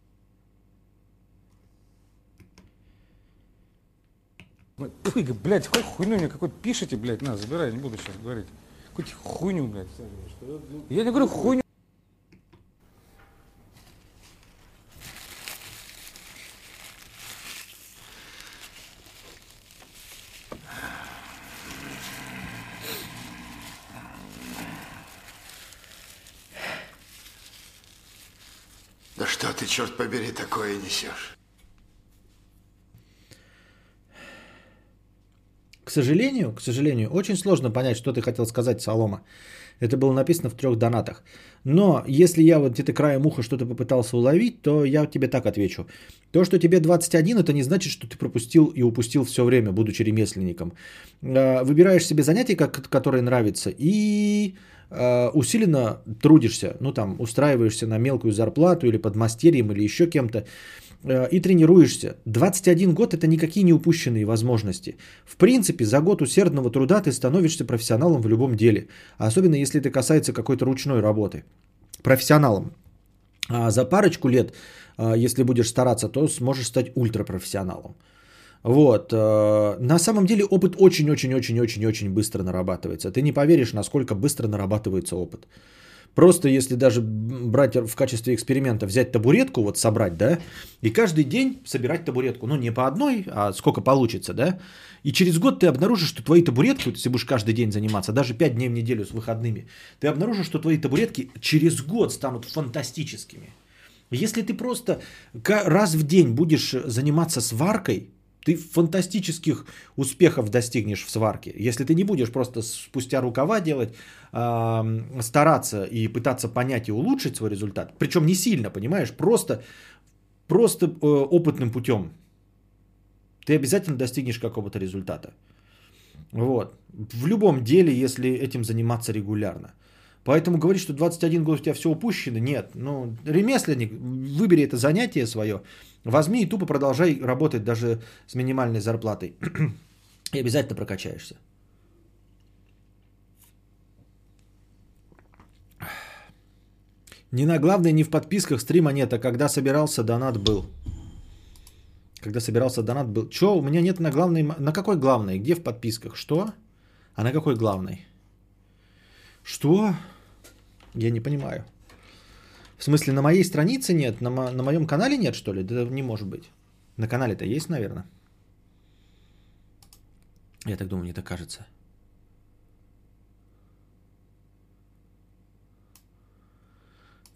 Пуй, блядь, какой хуйню мне какой пишите, блядь, на, забирай, не буду сейчас говорить. Какую-то хуйню, блядь. Я не говорю хуйню. ты, черт побери, такое несешь? К сожалению, к сожалению, очень сложно понять, что ты хотел сказать, Солома. Это было написано в трех донатах. Но если я вот где-то краем уха что-то попытался уловить, то я тебе так отвечу. То, что тебе 21, это не значит, что ты пропустил и упустил все время, будучи ремесленником. А, выбираешь себе занятие, которое нравится, и Э, усиленно трудишься, ну там устраиваешься на мелкую зарплату или под мастерием или еще кем-то э, и тренируешься. 21 год это никакие не упущенные возможности. В принципе, за год усердного труда ты становишься профессионалом в любом деле. Особенно если это касается какой-то ручной работы. Профессионалом. А за парочку лет, э, если будешь стараться, то сможешь стать ультрапрофессионалом. Вот. Э, на самом деле опыт очень-очень-очень-очень-очень быстро нарабатывается. Ты не поверишь, насколько быстро нарабатывается опыт. Просто если даже брать в качестве эксперимента, взять табуретку, вот собрать, да, и каждый день собирать табуретку, ну не по одной, а сколько получится, да, и через год ты обнаружишь, что твои табуретки, если будешь каждый день заниматься, даже 5 дней в неделю с выходными, ты обнаружишь, что твои табуретки через год станут фантастическими. Если ты просто раз в день будешь заниматься сваркой, ты фантастических успехов достигнешь в сварке. Если ты не будешь просто спустя рукава делать, э, стараться и пытаться понять и улучшить свой результат, причем не сильно, понимаешь, просто, просто э, опытным путем, ты обязательно достигнешь какого-то результата. Вот. В любом деле, если этим заниматься регулярно. Поэтому говорить, что 21 год у тебя все упущено, нет. Ну, ремесленник, выбери это занятие свое, возьми и тупо продолжай работать даже с минимальной зарплатой. И обязательно прокачаешься. Не на главной, не в подписках стрима нет, а когда собирался, донат был. Когда собирался, донат был. Че, у меня нет на главной... На какой главной? Где в подписках? Что? А на какой главной? Что? Я не понимаю. В смысле, на моей странице нет? На, мо- на моем канале нет, что ли? Да не может быть. На канале-то есть, наверное. Я так думаю, мне так кажется.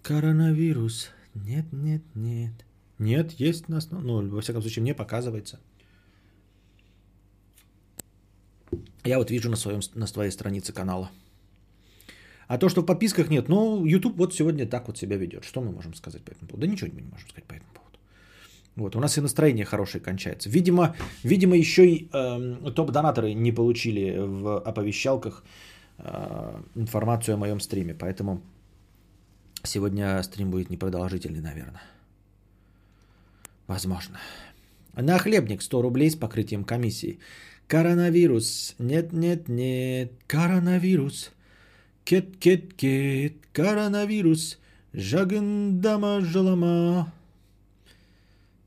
Коронавирус. Нет, нет, нет. Нет, есть на основном. Ну, во всяком случае, мне показывается. Я вот вижу на, своем, на своей странице канала. А то, что в подписках нет, ну, YouTube вот сегодня так вот себя ведет. Что мы можем сказать по этому поводу? Да ничего не можем сказать по этому поводу. Вот, у нас и настроение хорошее кончается. Видимо, видимо еще и э, топ-донаторы не получили в оповещалках э, информацию о моем стриме, поэтому сегодня стрим будет непродолжительный, наверное. Возможно. На хлебник 100 рублей с покрытием комиссии. Коронавирус. Нет, нет, нет. Коронавирус. Кет, кет, кет. Коронавирус. Жагындама жалама.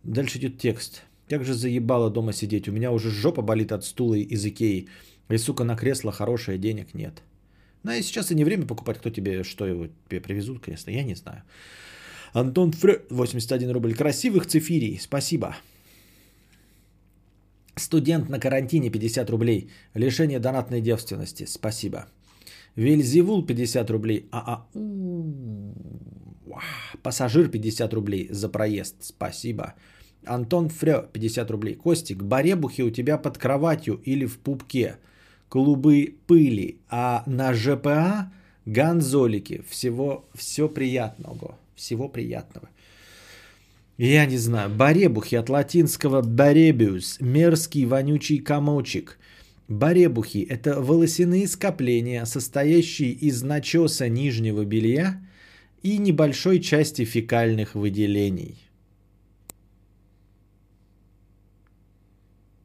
Дальше идет текст. Как же заебало дома сидеть. У меня уже жопа болит от стула из Икеи. И, сука, на кресло хорошее, денег нет. Ну, и сейчас и не время покупать, кто тебе, что его тебе привезут кресло, я не знаю. Антон Фрё, 81 рубль. Красивых цифирий, спасибо. Студент на карантине, 50 рублей. Лишение донатной девственности, спасибо. Вельзевул, 50 рублей. А, а, Пассажир, 50 рублей за проезд, спасибо. Антон Фрё, 50 рублей. Костик, баребухи у тебя под кроватью или в пупке. Клубы пыли. А на ЖПА ганзолики. Всего, все приятного. Всего приятного. Я не знаю. Баребухи от латинского баребиус. Мерзкий вонючий комочек. Баребухи – это волосяные скопления, состоящие из начеса нижнего белья и небольшой части фекальных выделений.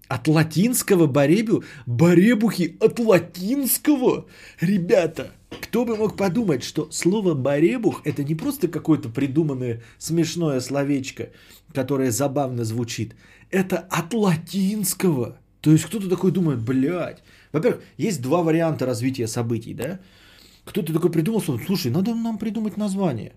От латинского баребю? Баребухи от латинского? Ребята, кто бы мог подумать, что слово баребух это не просто какое-то придуманное смешное словечко, которое забавно звучит. Это от латинского. То есть кто-то такой думает, блядь. Во-первых, есть два варианта развития событий, да? Кто-то такой придумал, что, слушай, надо нам придумать название.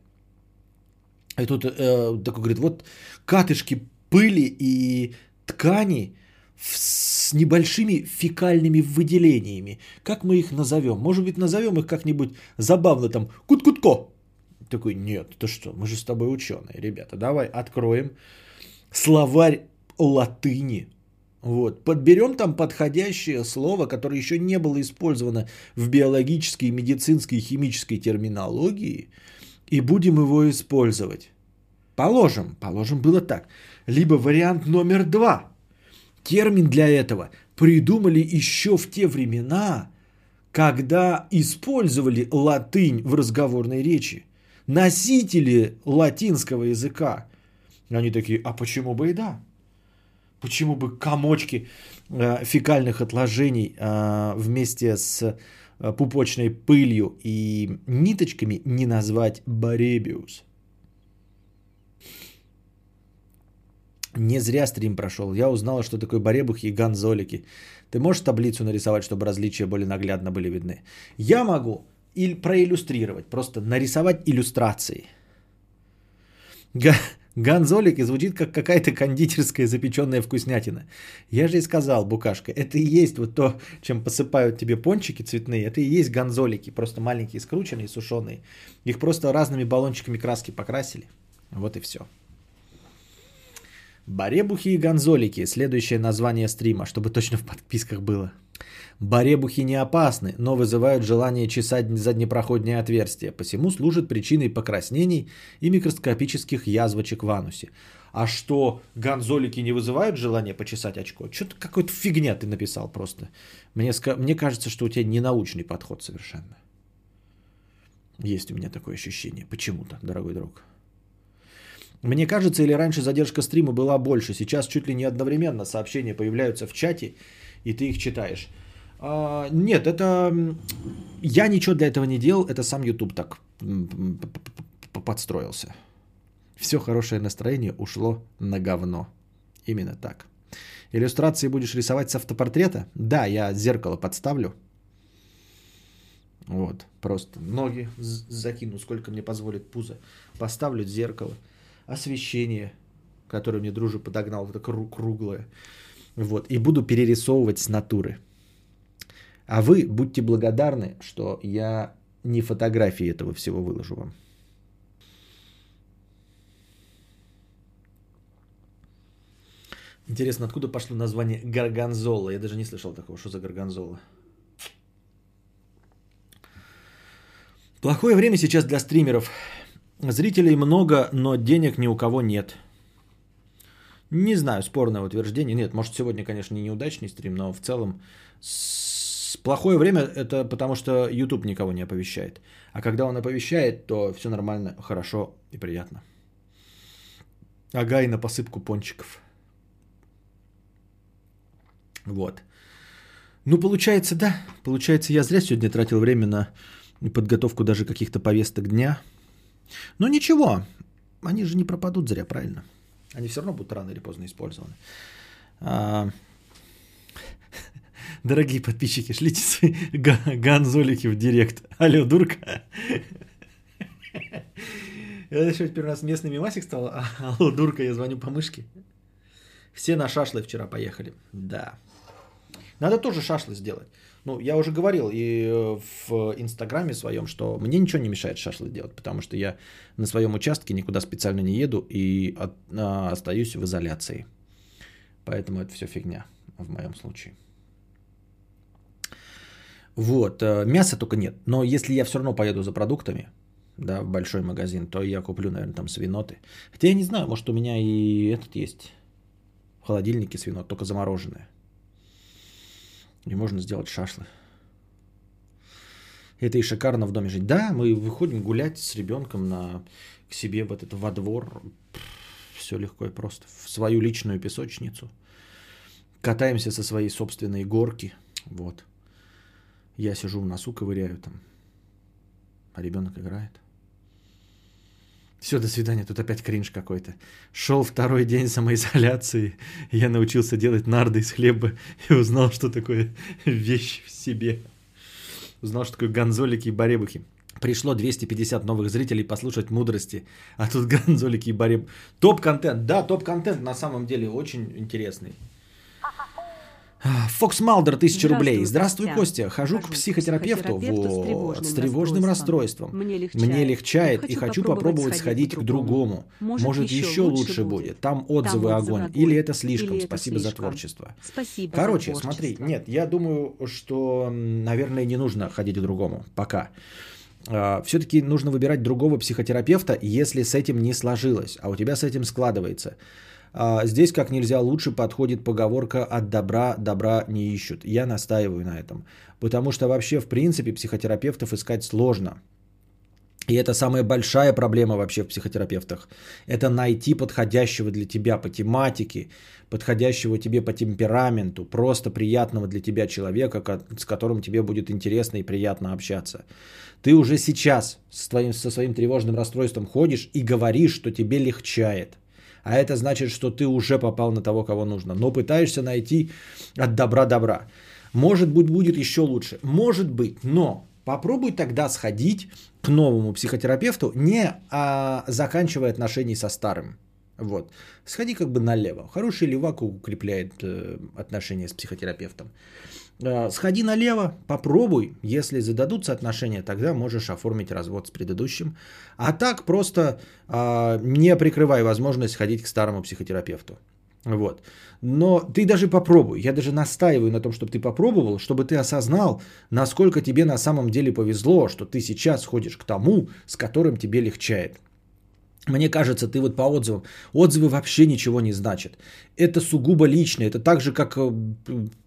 И тут э, такой говорит, вот катышки пыли и ткани с небольшими фекальными выделениями. Как мы их назовем? Может быть, назовем их как-нибудь забавно там кут-кутко. Такой, нет, ты что, мы же с тобой ученые, ребята. Давай откроем словарь латыни. Вот. Подберем там подходящее слово, которое еще не было использовано в биологической, медицинской, химической терминологии, и будем его использовать. Положим, положим, было так. Либо вариант номер два. Термин для этого придумали еще в те времена, когда использовали латынь в разговорной речи. Носители латинского языка. Они такие, а почему бы и да? Почему бы комочки э, фекальных отложений э, вместе с э, пупочной пылью и ниточками не назвать баребиус? Не зря стрим прошел. Я узнала, что такое баребухи и ганзолики. Ты можешь таблицу нарисовать, чтобы различия более наглядно были видны? Я могу или проиллюстрировать, просто нарисовать иллюстрации. Ганзолики звучит как какая-то кондитерская запеченная вкуснятина. Я же и сказал, Букашка, это и есть вот то, чем посыпают тебе пончики цветные, это и есть ганзолики, просто маленькие, скрученные, сушеные. Их просто разными баллончиками краски покрасили. Вот и все. Баребухи и гонзолики. Следующее название стрима, чтобы точно в подписках было. Баребухи не опасны, но вызывают желание чесать заднепроходные отверстия, посему служат причиной покраснений и микроскопических язвочек в анусе. А что, гонзолики не вызывают желание почесать очко? Что-то какой-то фигня ты написал просто. Мне, мне кажется, что у тебя ненаучный подход совершенно. Есть у меня такое ощущение. Почему-то, дорогой друг. Мне кажется, или раньше задержка стрима была больше. Сейчас чуть ли не одновременно сообщения появляются в чате, и ты их читаешь. А, нет, это... Я ничего для этого не делал, это сам YouTube так подстроился. Все хорошее настроение ушло на говно. Именно так. Иллюстрации будешь рисовать с автопортрета? Да, я зеркало подставлю. Вот, просто ноги закину, сколько мне позволит пузо. Поставлю зеркало. Освещение, которое мне дружи подогнал, это круглое. Вот, и буду перерисовывать с натуры. А вы будьте благодарны, что я не фотографии этого всего выложу вам. Интересно, откуда пошло название Гарганзола? Я даже не слышал такого. Что за Гарганзола? Плохое время сейчас для стримеров. Зрителей много, но денег ни у кого нет. Не знаю, спорное утверждение. Нет, может сегодня, конечно, не неудачный стрим, но в целом с... плохое время это потому, что YouTube никого не оповещает. А когда он оповещает, то все нормально, хорошо и приятно. Ага, и на посыпку пончиков. Вот. Ну, получается, да. Получается, я зря сегодня тратил время на подготовку даже каких-то повесток дня. Но ничего, они же не пропадут зря, правильно? Они все равно будут рано или поздно использованы. А... Дорогие подписчики, шлите свои ганзолики в директ. Алло, дурка. Я еще первый раз местный мимасик стал. Алло, дурка, я звоню по мышке. Все на шашлы вчера поехали. Да. Надо тоже шашлы сделать. Ну, я уже говорил и э, в Инстаграме своем, что мне ничего не мешает шашлык делать, потому что я на своем участке никуда специально не еду и от, а, остаюсь в изоляции. Поэтому это все фигня в моем случае. Вот, э, мяса только нет. Но если я все равно поеду за продуктами, да, в большой магазин, то я куплю, наверное, там свиноты. Хотя я не знаю, может у меня и этот есть в холодильнике свинот, только замороженное. И можно сделать шашлы. Это и шикарно в доме жить. Да, мы выходим гулять с ребенком на, к себе в этот во двор. Все легко и просто. В свою личную песочницу. Катаемся со своей собственной горки. Вот. Я сижу в носу, ковыряю там. А ребенок играет. Все, до свидания. Тут опять кринж какой-то. Шел второй день самоизоляции. Я научился делать нарды из хлеба и узнал, что такое вещь в себе. Узнал, что такое гонзолики и баребухи. Пришло 250 новых зрителей послушать мудрости. А тут гонзолики и бареб. Топ-контент. Да, топ-контент на самом деле очень интересный. Фокс Малдер, тысяча рублей. Здравствуй, Костя. Хожу, к психотерапевту, вот, с тревожным расстройством. Мне легчает, Мне легчает и хочу, попробовать сходить к другому. Может, еще, лучше будет. Там отзывы огонь. Или это слишком. Спасибо за творчество. Спасибо Короче, смотри, нет, я думаю, что, наверное, не нужно ходить к другому. Пока. А, Все-таки нужно выбирать другого психотерапевта, если с этим не сложилось, а у тебя с этим складывается. А, здесь как нельзя лучше подходит поговорка «от добра добра не ищут». Я настаиваю на этом. Потому что вообще, в принципе, психотерапевтов искать сложно. И это самая большая проблема вообще в психотерапевтах. Это найти подходящего для тебя по тематике, подходящего тебе по темпераменту, просто приятного для тебя человека, с которым тебе будет интересно и приятно общаться. Ты уже сейчас со своим, со своим тревожным расстройством ходишь и говоришь, что тебе легчает – а это значит, что ты уже попал на того, кого нужно. Но пытаешься найти от добра добра. Может быть, будет еще лучше. Может быть, но попробуй тогда сходить к новому психотерапевту, не а, заканчивая отношения со старым. Вот. Сходи как бы налево. Хороший левак укрепляет э, отношения с психотерапевтом. Э, сходи налево, попробуй. Если зададутся отношения, тогда можешь оформить развод с предыдущим. А так просто э, не прикрывай возможность ходить к старому психотерапевту. Вот. Но ты даже попробуй. Я даже настаиваю на том, чтобы ты попробовал, чтобы ты осознал, насколько тебе на самом деле повезло, что ты сейчас ходишь к тому, с которым тебе легчает. Мне кажется, ты вот по отзывам, отзывы вообще ничего не значат. Это сугубо лично, это так же, как э,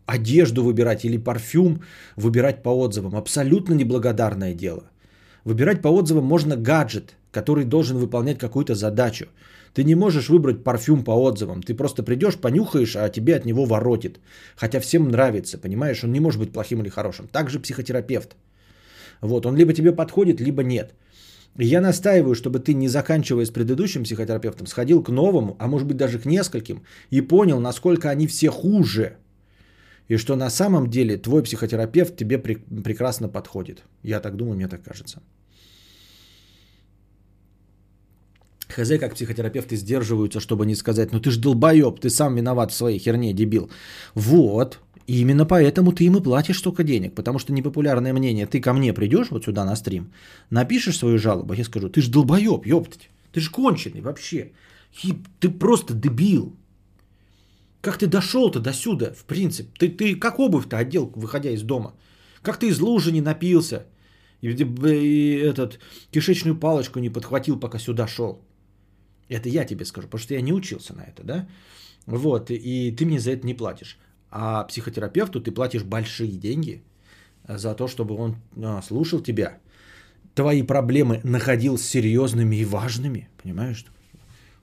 одежду выбирать или парфюм выбирать по отзывам. Абсолютно неблагодарное дело. Выбирать по отзывам можно гаджет, который должен выполнять какую-то задачу. Ты не можешь выбрать парфюм по отзывам. Ты просто придешь, понюхаешь, а тебе от него воротит. Хотя всем нравится, понимаешь? Он не может быть плохим или хорошим. Также психотерапевт. Вот, он либо тебе подходит, либо нет. Я настаиваю, чтобы ты, не заканчивая с предыдущим психотерапевтом, сходил к новому, а может быть даже к нескольким, и понял, насколько они все хуже. И что на самом деле твой психотерапевт тебе пре- прекрасно подходит. Я так думаю, мне так кажется. Хз, как психотерапевты сдерживаются, чтобы не сказать, ну ты ж долбоеб, ты сам виноват в своей херне, дебил. Вот, и именно поэтому ты им и платишь столько денег, потому что непопулярное мнение, ты ко мне придешь вот сюда на стрим, напишешь свою жалобу, я скажу, ты ж долбоеб, ёптать, ты ж конченый вообще, И ты просто дебил. Как ты дошел-то до сюда, в принципе? Ты, ты как обувь-то одел, выходя из дома? Как ты из лужи не напился? И, и этот кишечную палочку не подхватил, пока сюда шел? Это я тебе скажу, потому что я не учился на это, да? Вот, и ты мне за это не платишь. А психотерапевту ты платишь большие деньги за то, чтобы он а, слушал тебя, твои проблемы находил серьезными и важными, понимаешь?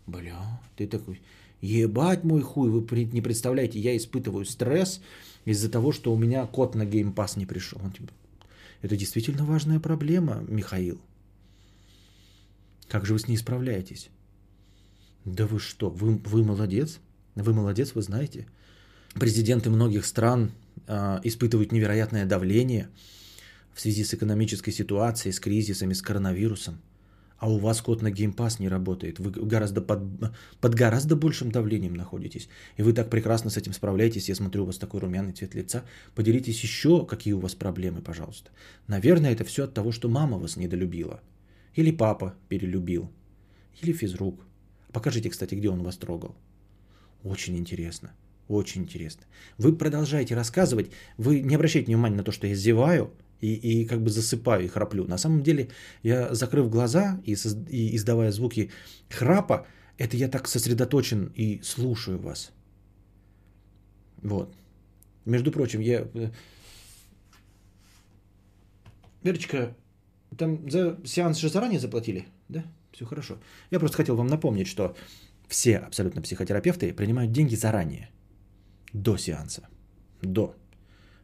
Бля, ты такой, ебать мой хуй, вы не представляете, я испытываю стресс из-за того, что у меня код на Pass не пришел. Он тебе, это действительно важная проблема, Михаил. Как же вы с ней справляетесь? Да вы что, вы, вы молодец, вы молодец, вы знаете. Президенты многих стран э, испытывают невероятное давление в связи с экономической ситуацией, с кризисами, с коронавирусом. А у вас код на Pass не работает. Вы гораздо под, под гораздо большим давлением находитесь. И вы так прекрасно с этим справляетесь. Я смотрю, у вас такой румяный цвет лица. Поделитесь еще, какие у вас проблемы, пожалуйста. Наверное, это все от того, что мама вас недолюбила. Или папа перелюбил. Или физрук. Покажите, кстати, где он вас трогал. Очень интересно. Очень интересно. Вы продолжаете рассказывать, вы не обращайте внимания на то, что я зеваю и, и как бы засыпаю и храплю. На самом деле, я закрыв глаза и, и издавая звуки храпа, это я так сосредоточен и слушаю вас. Вот. Между прочим, я... Э, Верочка, там за сеанс же заранее заплатили, да? Все хорошо. Я просто хотел вам напомнить, что все абсолютно психотерапевты принимают деньги заранее, до сеанса. До.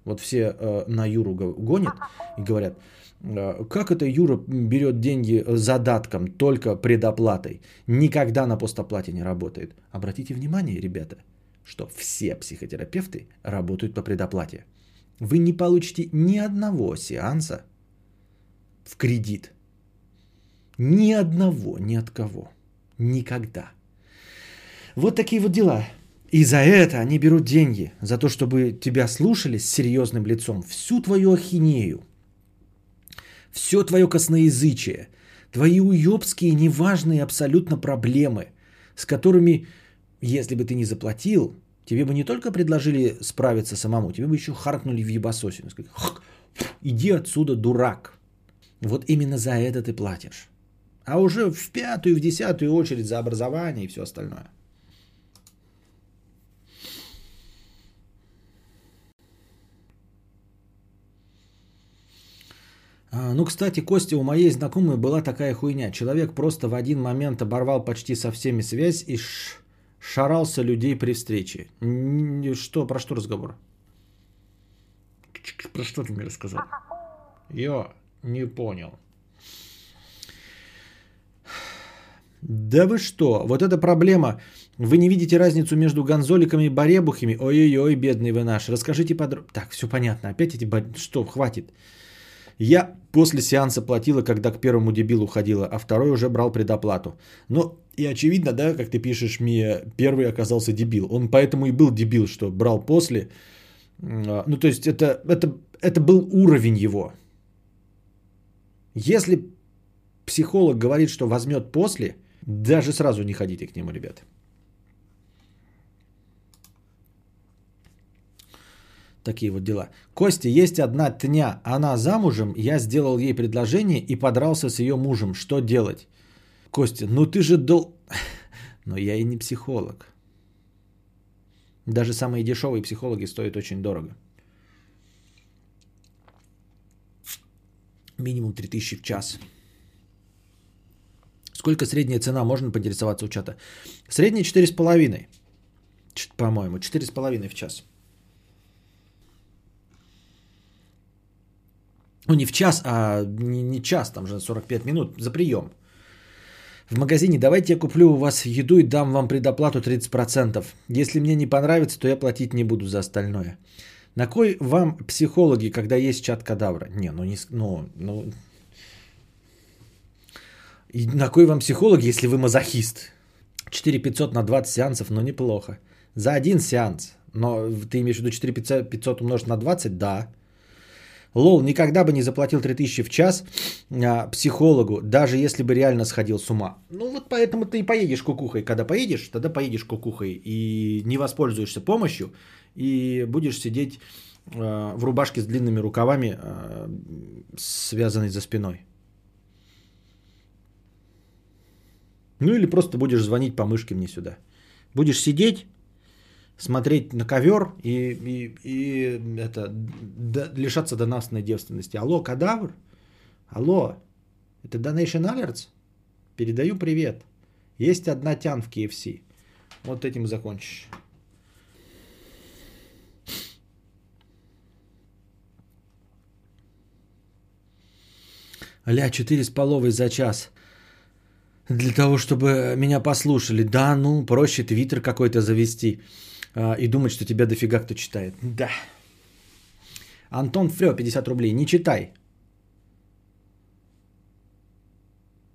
Вот все э, на Юру гонят и говорят, э, как это Юра берет деньги задатком, только предоплатой, никогда на постоплате не работает. Обратите внимание, ребята, что все психотерапевты работают по предоплате. Вы не получите ни одного сеанса в кредит – ни одного, ни от кого. Никогда. Вот такие вот дела. И за это они берут деньги. За то, чтобы тебя слушали с серьезным лицом. Всю твою ахинею. Все твое косноязычие. Твои уебские неважные абсолютно проблемы. С которыми, если бы ты не заплатил, тебе бы не только предложили справиться самому, тебе бы еще харкнули в ебасосину. Сказали, иди отсюда, дурак. Вот именно за это ты платишь а уже в пятую, в десятую очередь за образование и все остальное. Ну, кстати, Костя, у моей знакомой была такая хуйня. Человек просто в один момент оборвал почти со всеми связь и шарался людей при встрече. Что, про что разговор? Про что ты мне рассказал? Я не понял. Да вы что? Вот эта проблема. Вы не видите разницу между гонзоликами и баребухами? Ой-ой-ой, бедный вы наш. Расскажите подробно. Так, все понятно. Опять эти... Что, хватит. Я после сеанса платила, когда к первому дебилу ходила, а второй уже брал предоплату. Ну, и очевидно, да, как ты пишешь, Мия, первый оказался дебил. Он поэтому и был дебил, что брал после. А, ну, то есть это, это, это был уровень его. Если психолог говорит, что возьмет после, даже сразу не ходите к нему, ребята. Такие вот дела. Костя, есть одна тня. Она замужем, я сделал ей предложение и подрался с ее мужем. Что делать? Костя, ну ты же дол... Но я и не психолог. Даже самые дешевые психологи стоят очень дорого. Минимум 3000 в час. Сколько средняя цена? Можно поинтересоваться у чата. Средняя 4,5. Ч- По-моему, 4,5 в час. Ну, не в час, а не, не час, там же 45 минут за прием. В магазине давайте я куплю у вас еду и дам вам предоплату 30%. Если мне не понравится, то я платить не буду за остальное. На кой вам психологи, когда есть чат кадавра? Не, ну не... Ну, ну... И на кой вам психологи, если вы мазохист? 4500 на 20 сеансов, ну неплохо. За один сеанс. Но ты имеешь в виду 4500 умножить на 20? Да. Лол, никогда бы не заплатил 3000 в час а, психологу, даже если бы реально сходил с ума. Ну вот поэтому ты и поедешь кукухой. Когда поедешь, тогда поедешь кукухой и не воспользуешься помощью, и будешь сидеть а, в рубашке с длинными рукавами, а, связанной за спиной. Ну или просто будешь звонить по мышке мне сюда. Будешь сидеть, смотреть на ковер и, и, и это, д- лишаться доносной девственности. Алло, кадавр? Алло, это Donation Alerts? Передаю привет. Есть одна тян в KFC. Вот этим закончишь. Ля, 4 с половой за час. Для того, чтобы меня послушали. Да, ну, проще твиттер какой-то завести и думать, что тебя дофига кто читает. Да. Антон Фрё, 50 рублей. Не читай.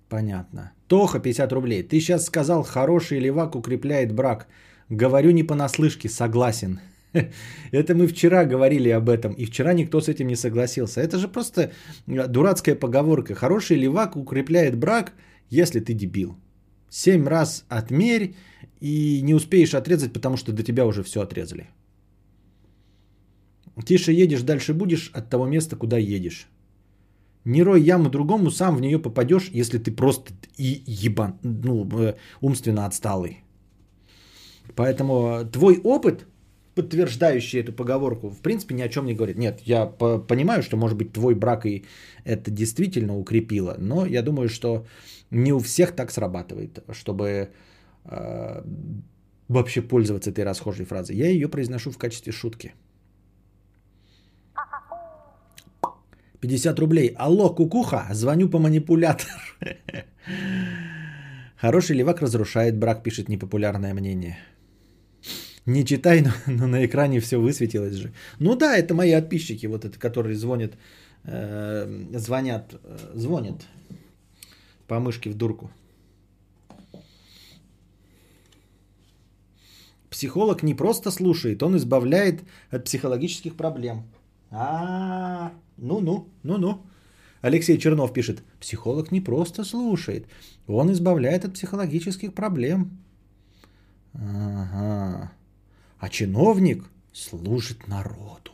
Понятно. Тоха, 50 рублей. Ты сейчас сказал, хороший левак укрепляет брак. Говорю не понаслышке, согласен. Это мы вчера говорили об этом, и вчера никто с этим не согласился. Это же просто э, дурацкая поговорка. Хороший левак укрепляет брак, если ты дебил. Семь раз отмерь и не успеешь отрезать, потому что до тебя уже все отрезали. Тише едешь, дальше будешь от того места, куда едешь. Не рой яму другому, сам в нее попадешь, если ты просто и ебан, ну, э, умственно отсталый. Поэтому твой опыт, подтверждающий эту поговорку, в принципе, ни о чем не говорит. Нет, я по- понимаю, что, может быть, твой брак и это действительно укрепило, но я думаю, что не у всех так срабатывает, чтобы э, вообще пользоваться этой расхожей фразой. Я ее произношу в качестве шутки. 50 рублей. Алло, кукуха, звоню по манипулятор. Хороший левак разрушает брак, пишет непопулярное мнение. Не читай, но, но на экране все высветилось же. Ну да, это мои подписчики, вот это, которые звонят, э, звонят, э, звонят по мышке в дурку. Психолог не просто слушает, он избавляет от психологических проблем. А, ну-ну, ну-ну. Алексей Чернов пишет, психолог не просто слушает, он избавляет от психологических проблем. Ага. А чиновник служит народу.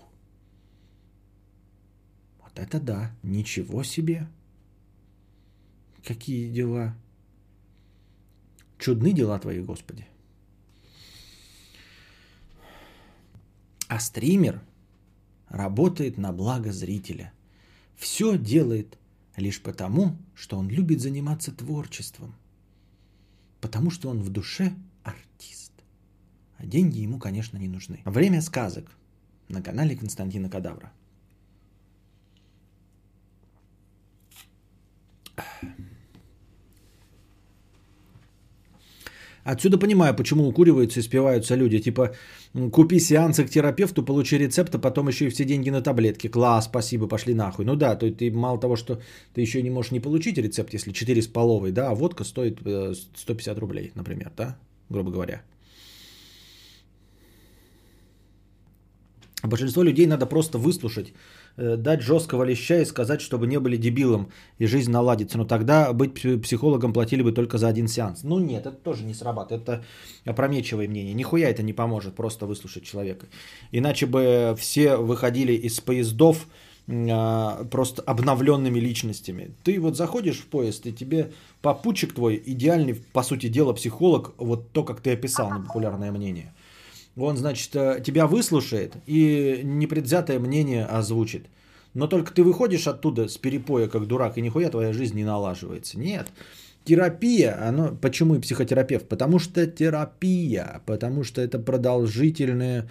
Вот это да, ничего себе. Какие дела. Чудны дела твои, Господи. А стример работает на благо зрителя. Все делает лишь потому, что он любит заниматься творчеством. Потому что он в душе артист. А деньги ему, конечно, не нужны. Время сказок на канале Константина Кадавра. Отсюда понимаю, почему укуриваются и спиваются люди. Типа, купи сеансы к терапевту, получи рецепт, а потом еще и все деньги на таблетки. Класс, спасибо, пошли нахуй. Ну да, то ты мало того, что ты еще не можешь не получить рецепт, если 4 с половой, да, а водка стоит э, 150 рублей, например, да, грубо говоря. Большинство людей надо просто выслушать, э, дать жесткого леща и сказать, чтобы не были дебилом, и жизнь наладится. Но тогда быть пси- психологом платили бы только за один сеанс. Ну нет, это тоже не срабатывает. Это опрометчивое мнение. Нихуя это не поможет, просто выслушать человека. Иначе бы все выходили из поездов а, просто обновленными личностями. Ты вот заходишь в поезд, и тебе попутчик твой, идеальный, по сути дела, психолог, вот то, как ты описал, непопулярное мнение – он, значит, э, тебя выслушает и непредвзятое мнение озвучит. но только ты выходишь оттуда с перепоя как дурак, и нихуя твоя жизнь не налаживается. Нет. Терапия, оно, почему и психотерапевт? Потому что терапия, потому что это продолжительное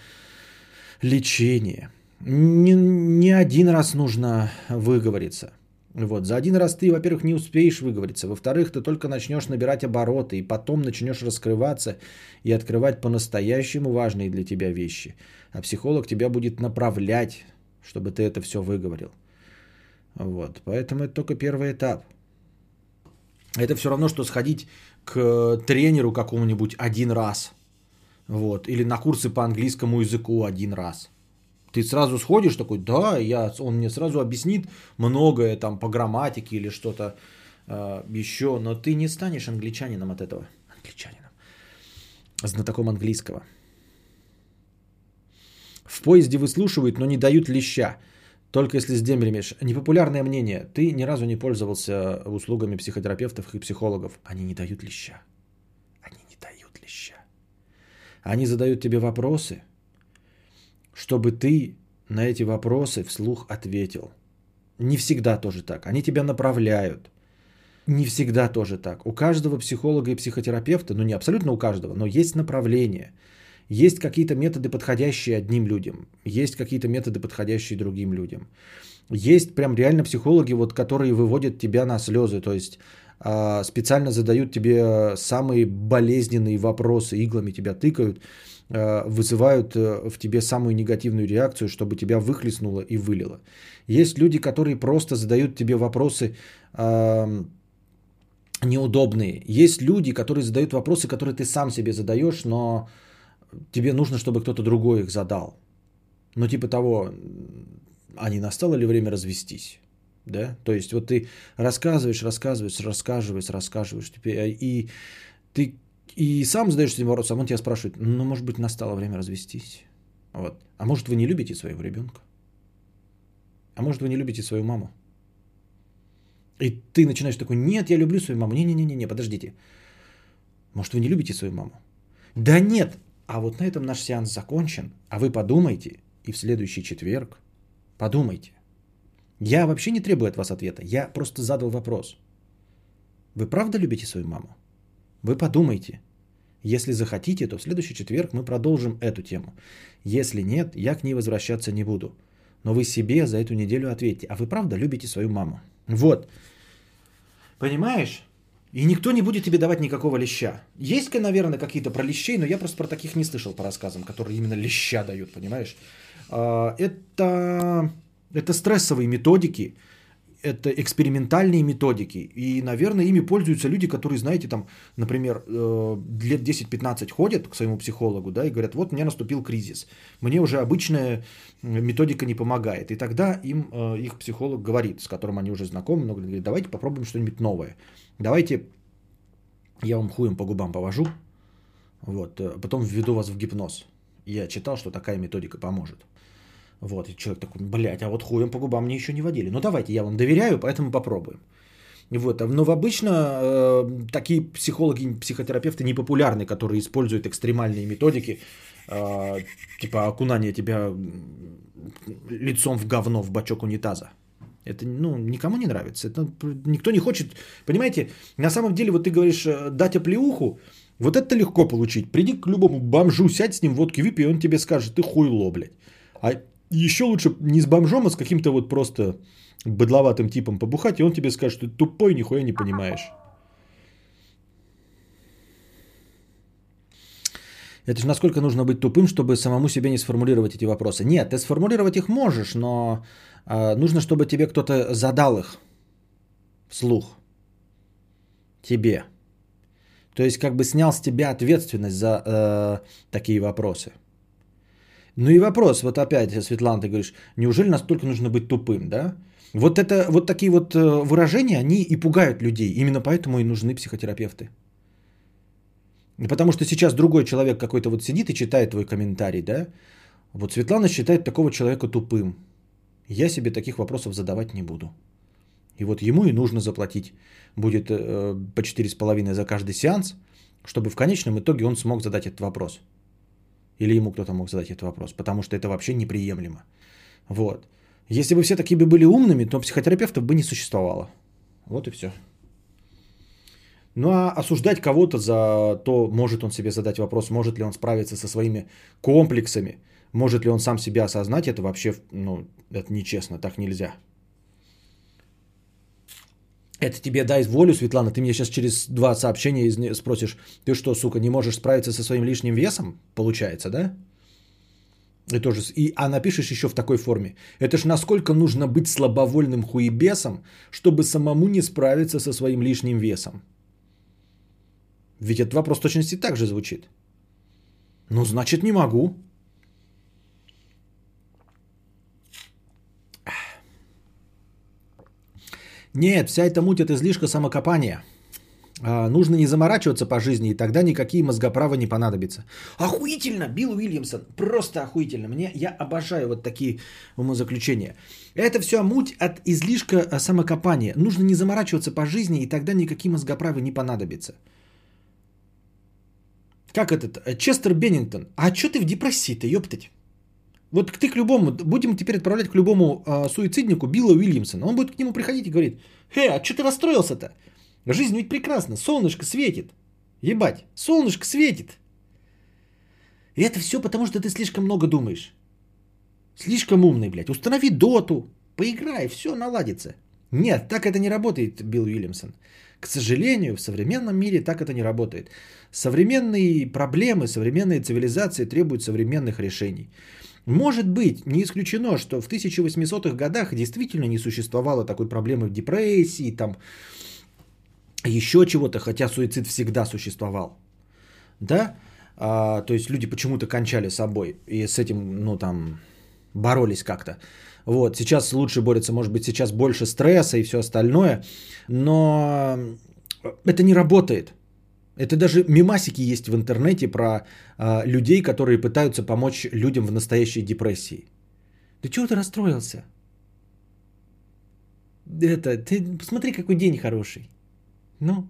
лечение. Не, не один раз нужно выговориться. Вот. За один раз ты, во-первых, не успеешь выговориться. Во-вторых, ты только начнешь набирать обороты, и потом начнешь раскрываться и открывать по-настоящему важные для тебя вещи. А психолог тебя будет направлять, чтобы ты это все выговорил. Вот. Поэтому это только первый этап. Это все равно, что сходить к тренеру какому-нибудь один раз. Вот. Или на курсы по английскому языку один раз. Ты сразу сходишь такой, да, я, он мне сразу объяснит многое там по грамматике или что-то э, еще, но ты не станешь англичанином от этого. Англичанином. Знатоком английского. В поезде выслушивают, но не дают леща. Только если с дембельмеш. Непопулярное мнение. Ты ни разу не пользовался услугами психотерапевтов и психологов. Они не дают леща. Они не дают леща. Они задают тебе вопросы, чтобы ты на эти вопросы вслух ответил. Не всегда тоже так. Они тебя направляют. Не всегда тоже так. У каждого психолога и психотерапевта, ну не абсолютно у каждого, но есть направление – есть какие-то методы, подходящие одним людям. Есть какие-то методы, подходящие другим людям. Есть прям реально психологи, вот, которые выводят тебя на слезы. То есть э, специально задают тебе самые болезненные вопросы, иглами тебя тыкают, вызывают э, в тебе самую негативную реакцию, чтобы тебя выхлестнуло и вылило. Есть люди, которые просто задают тебе вопросы э, неудобные. Есть люди, которые задают вопросы, которые ты сам себе задаешь, но тебе нужно, чтобы кто-то другой их задал. Ну, типа того, а не настало ли время развестись? Да? То есть вот ты рассказываешь, рассказываешь, рассказываешь, рассказываешь, и ты и сам задаешь себе вопрос, а он тебя спрашивает, ну, может быть, настало время развестись. Вот. А может, вы не любите своего ребенка? А может, вы не любите свою маму? И ты начинаешь такой, нет, я люблю свою маму. Не-не-не-не, подождите. Может, вы не любите свою маму? Да нет, а вот на этом наш сеанс закончен. А вы подумайте и в следующий четверг подумайте. Я вообще не требую от вас ответа. Я просто задал вопрос. Вы правда любите свою маму? Вы подумайте. Если захотите, то в следующий четверг мы продолжим эту тему. Если нет, я к ней возвращаться не буду. Но вы себе за эту неделю ответьте. А вы правда любите свою маму? Вот. Понимаешь? И никто не будет тебе давать никакого леща. Есть, наверное, какие-то про лещей, но я просто про таких не слышал по рассказам, которые именно леща дают, понимаешь? А, это, это стрессовые методики, это экспериментальные методики. И, наверное, ими пользуются люди, которые, знаете, там, например, э, лет 10-15 ходят к своему психологу, да, и говорят, вот мне наступил кризис. Мне уже обычная методика не помогает. И тогда им э, их психолог говорит, с которым они уже знакомы, но говорит, давайте попробуем что-нибудь новое. Давайте я вам хуем по губам повожу, вот, э, потом введу вас в гипноз. Я читал, что такая методика поможет. Вот, и человек такой, блядь, а вот хуем по губам мне еще не водили. Ну давайте, я вам доверяю, поэтому попробуем. Вот. Но обычно э, такие психологи, психотерапевты непопулярны, которые используют экстремальные методики, э, типа окунание тебя лицом в говно, в бачок унитаза. Это ну, никому не нравится. Это никто не хочет. Понимаете, на самом деле, вот ты говоришь, э, дать оплеуху, вот это легко получить. Приди к любому бомжу, сядь с ним, водки выпей, и он тебе скажет, ты хуйло, блядь. А еще лучше не с бомжом, а с каким-то вот просто быдловатым типом побухать, и он тебе скажет, что ты тупой, нихуя не понимаешь. Это же насколько нужно быть тупым, чтобы самому себе не сформулировать эти вопросы. Нет, ты сформулировать их можешь, но э, нужно, чтобы тебе кто-то задал их вслух. Тебе. То есть как бы снял с тебя ответственность за э, такие вопросы. Ну и вопрос, вот опять, Светлана, ты говоришь, неужели настолько нужно быть тупым, да? Вот это, вот такие вот э, выражения, они и пугают людей. Именно поэтому и нужны психотерапевты. Потому что сейчас другой человек какой-то вот сидит и читает твой комментарий, да? Вот Светлана считает такого человека тупым. Я себе таких вопросов задавать не буду. И вот ему и нужно заплатить. Будет э, по 4,5 за каждый сеанс, чтобы в конечном итоге он смог задать этот вопрос. Или ему кто-то мог задать этот вопрос, потому что это вообще неприемлемо. Вот. Если бы все такие бы были умными, то психотерапевтов бы не существовало. Вот и все. Ну а осуждать кого-то за то, может он себе задать вопрос, может ли он справиться со своими комплексами, может ли он сам себя осознать, это вообще, ну, это нечестно, так нельзя. Это тебе дай волю, Светлана, ты мне сейчас через два сообщения спросишь, ты что, сука, не можешь справиться со своим лишним весом, получается, да? И тоже, и, а напишешь еще в такой форме. Это ж насколько нужно быть слабовольным хуебесом, чтобы самому не справиться со своим лишним весом. Ведь этот вопрос точности так же звучит. Ну, значит, не могу. Нет, вся эта муть это излишка самокопания. А, нужно не заморачиваться по жизни, и тогда никакие мозгоправы не понадобятся. Охуительно, Билл Уильямсон, просто охуительно. Мне, я обожаю вот такие умозаключения. Это все муть от излишка а, самокопания. Нужно не заморачиваться по жизни, и тогда никакие мозгоправы не понадобятся. Как этот? Честер Беннингтон. А что ты в депрессии-то, ёптать? Вот ты к любому, будем теперь отправлять к любому э, суициднику Билла Уильямсона. Он будет к нему приходить и говорит, «Хе, а что ты расстроился-то? Жизнь ведь прекрасна, солнышко светит. Ебать, солнышко светит. И это все потому, что ты слишком много думаешь. Слишком умный, блядь. Установи доту, поиграй, все наладится. Нет, так это не работает, Билл Уильямсон. К сожалению, в современном мире так это не работает. Современные проблемы, современные цивилизации требуют современных решений. Может быть, не исключено, что в 1800-х годах действительно не существовало такой проблемы в депрессии, там, еще чего-то, хотя суицид всегда существовал. Да? А, то есть люди почему-то кончали собой и с этим, ну там, боролись как-то. Вот, сейчас лучше борется, может быть, сейчас больше стресса и все остальное, но это не работает. Это даже мимасики есть в интернете про а, людей, которые пытаются помочь людям в настоящей депрессии. Да чего ты расстроился? Это, ты посмотри, какой день хороший. Ну,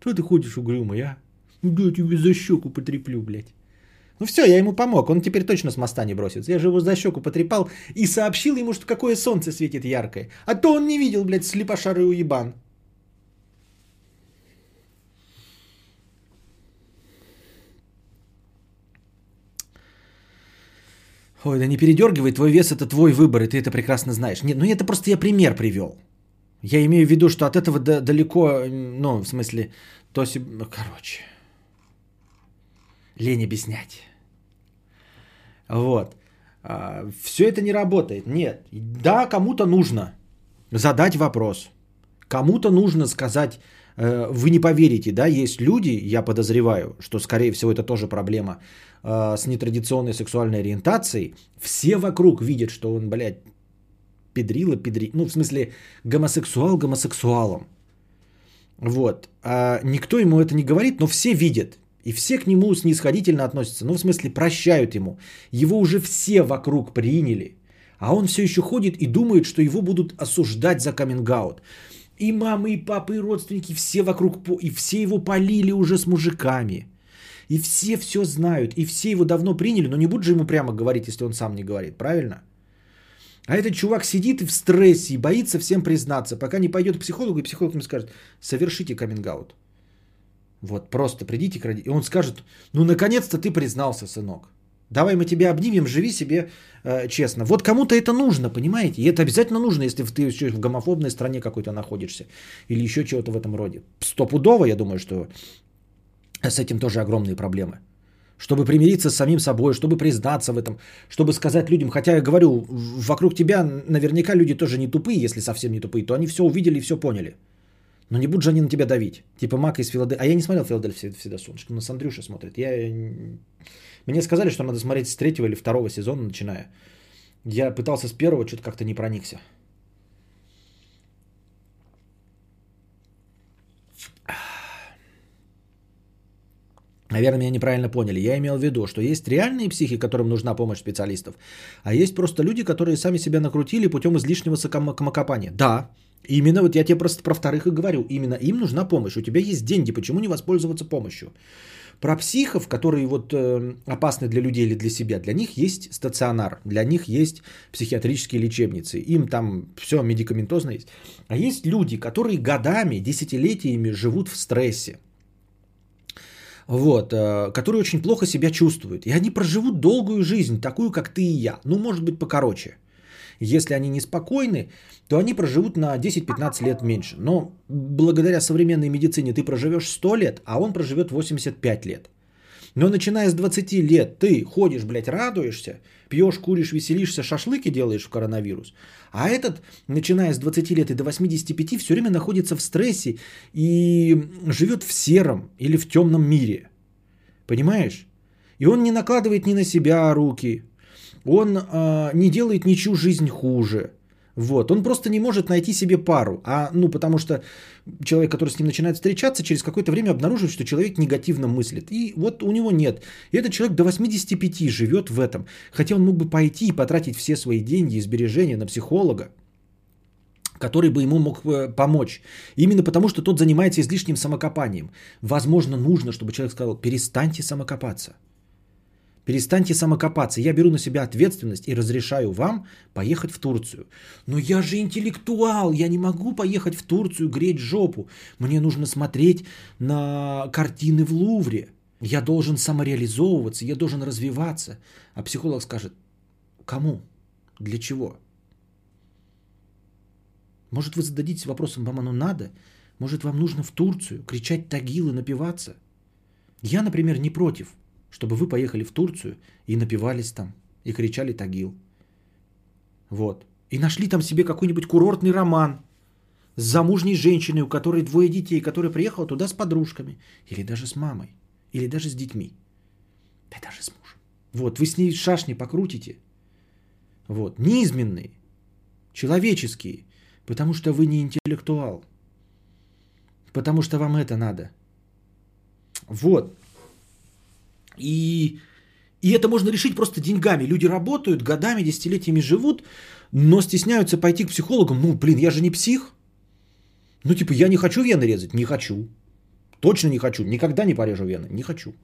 что ты ходишь угрюмый, а? Да я тебе за щеку потреплю, блядь. Ну все, я ему помог, он теперь точно с моста не бросится. Я же его за щеку потрепал и сообщил ему, что какое солнце светит яркое. А то он не видел, блядь, слепошарый уебан. Ой, да не передергивай, твой вес это твой выбор, и ты это прекрасно знаешь. Нет, ну это просто я пример привел. Я имею в виду, что от этого далеко, ну, в смысле, то себе... Ну, короче. Лень объяснять. Вот. А, все это не работает. Нет. Да, кому-то нужно задать вопрос. Кому-то нужно сказать, э, вы не поверите, да, есть люди, я подозреваю, что, скорее всего, это тоже проблема э, с нетрадиционной сексуальной ориентацией. Все вокруг видят, что он, блядь, педрила, педри... Ну, в смысле, гомосексуал гомосексуалом. Вот. А никто ему это не говорит, но все видят. И все к нему снисходительно относятся. Ну, в смысле, прощают ему. Его уже все вокруг приняли. А он все еще ходит и думает, что его будут осуждать за каминг-аут. И мамы, и папы, и родственники, все вокруг, и все его полили уже с мужиками. И все все знают, и все его давно приняли, но не будут же ему прямо говорить, если он сам не говорит, правильно? А этот чувак сидит в стрессе, и боится всем признаться, пока не пойдет к психологу, и психолог ему скажет, совершите каминг-аут. Вот, просто придите к родителям. И он скажет, ну, наконец-то ты признался, сынок. Давай мы тебя обнимем, живи себе э, честно. Вот кому-то это нужно, понимаете? И это обязательно нужно, если ты еще в гомофобной стране какой-то находишься. Или еще чего-то в этом роде. Стопудово, я думаю, что с этим тоже огромные проблемы чтобы примириться с самим собой, чтобы признаться в этом, чтобы сказать людям, хотя я говорю, вокруг тебя наверняка люди тоже не тупые, если совсем не тупые, то они все увидели и все поняли. Но не будут же они на тебя давить. Типа Мак из Филадельфии. А я не смотрел Филадельфия всегда солнышко, но с Андрюша смотрит. Я... Мне сказали, что надо смотреть с третьего или второго сезона, начиная. Я пытался с первого, что-то как-то не проникся. Наверное, меня неправильно поняли. Я имел в виду, что есть реальные психи, которым нужна помощь специалистов, а есть просто люди, которые сами себя накрутили путем излишнего самокопания. Да, именно вот я тебе просто про вторых и говорю. Именно им нужна помощь. У тебя есть деньги, почему не воспользоваться помощью? Про психов, которые вот э, опасны для людей или для себя, для них есть стационар, для них есть психиатрические лечебницы, им там все медикаментозно есть. А есть люди, которые годами, десятилетиями живут в стрессе, вот, э, которые очень плохо себя чувствуют. И они проживут долгую жизнь, такую, как ты и я. Ну, может быть, покороче. Если они неспокойны, то они проживут на 10-15 лет меньше. Но благодаря современной медицине ты проживешь 100 лет, а он проживет 85 лет. Но начиная с 20 лет ты ходишь, блядь, радуешься, пьешь, куришь, веселишься, шашлыки делаешь в коронавирус. А этот, начиная с 20 лет и до 85, все время находится в стрессе и живет в сером или в темном мире. Понимаешь? И он не накладывает ни на себя руки, он э, не делает ничью жизнь хуже. Вот, он просто не может найти себе пару, а, ну, потому что человек, который с ним начинает встречаться, через какое-то время обнаруживает, что человек негативно мыслит. И вот у него нет. И этот человек до 85 живет в этом. Хотя он мог бы пойти и потратить все свои деньги и сбережения на психолога, который бы ему мог э, помочь. Именно потому, что тот занимается излишним самокопанием. Возможно, нужно, чтобы человек сказал, перестаньте самокопаться. Перестаньте самокопаться. Я беру на себя ответственность и разрешаю вам поехать в Турцию. Но я же интеллектуал, я не могу поехать в Турцию греть жопу. Мне нужно смотреть на картины в Лувре. Я должен самореализовываться, я должен развиваться. А психолог скажет, кому? Для чего? Может, вы зададитесь вопросом, вам оно надо? Может, вам нужно в Турцию кричать тагилы, напиваться? Я, например, не против – чтобы вы поехали в Турцию и напивались там, и кричали Тагил. Вот. И нашли там себе какой-нибудь курортный роман с замужней женщиной, у которой двое детей, которая приехала туда с подружками, или даже с мамой, или даже с детьми, да даже с мужем. Вот, вы с ней шашни покрутите. Вот, неизменные, человеческие, потому что вы не интеллектуал, потому что вам это надо. Вот, и, и это можно решить просто деньгами. Люди работают, годами, десятилетиями живут, но стесняются пойти к психологам. Ну, блин, я же не псих. Ну, типа, я не хочу вены резать. Не хочу. Точно не хочу. Никогда не порежу вены. Не хочу.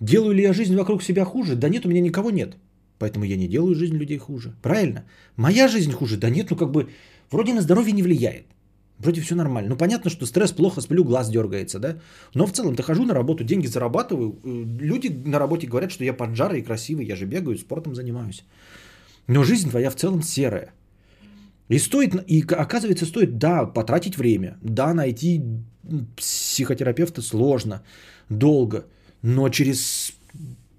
Делаю ли я жизнь вокруг себя хуже? Да нет, у меня никого нет. Поэтому я не делаю жизнь людей хуже. Правильно? Моя жизнь хуже? Да нет, ну как бы вроде на здоровье не влияет. Вроде все нормально. Ну, понятно, что стресс плохо, сплю, глаз дергается, да? Но в целом-то хожу на работу, деньги зарабатываю. Э, люди на работе говорят, что я поджарый и красивый, я же бегаю, спортом занимаюсь. Но жизнь твоя в целом серая. И стоит, и оказывается, стоит, да, потратить время, да, найти психотерапевта сложно, долго, но через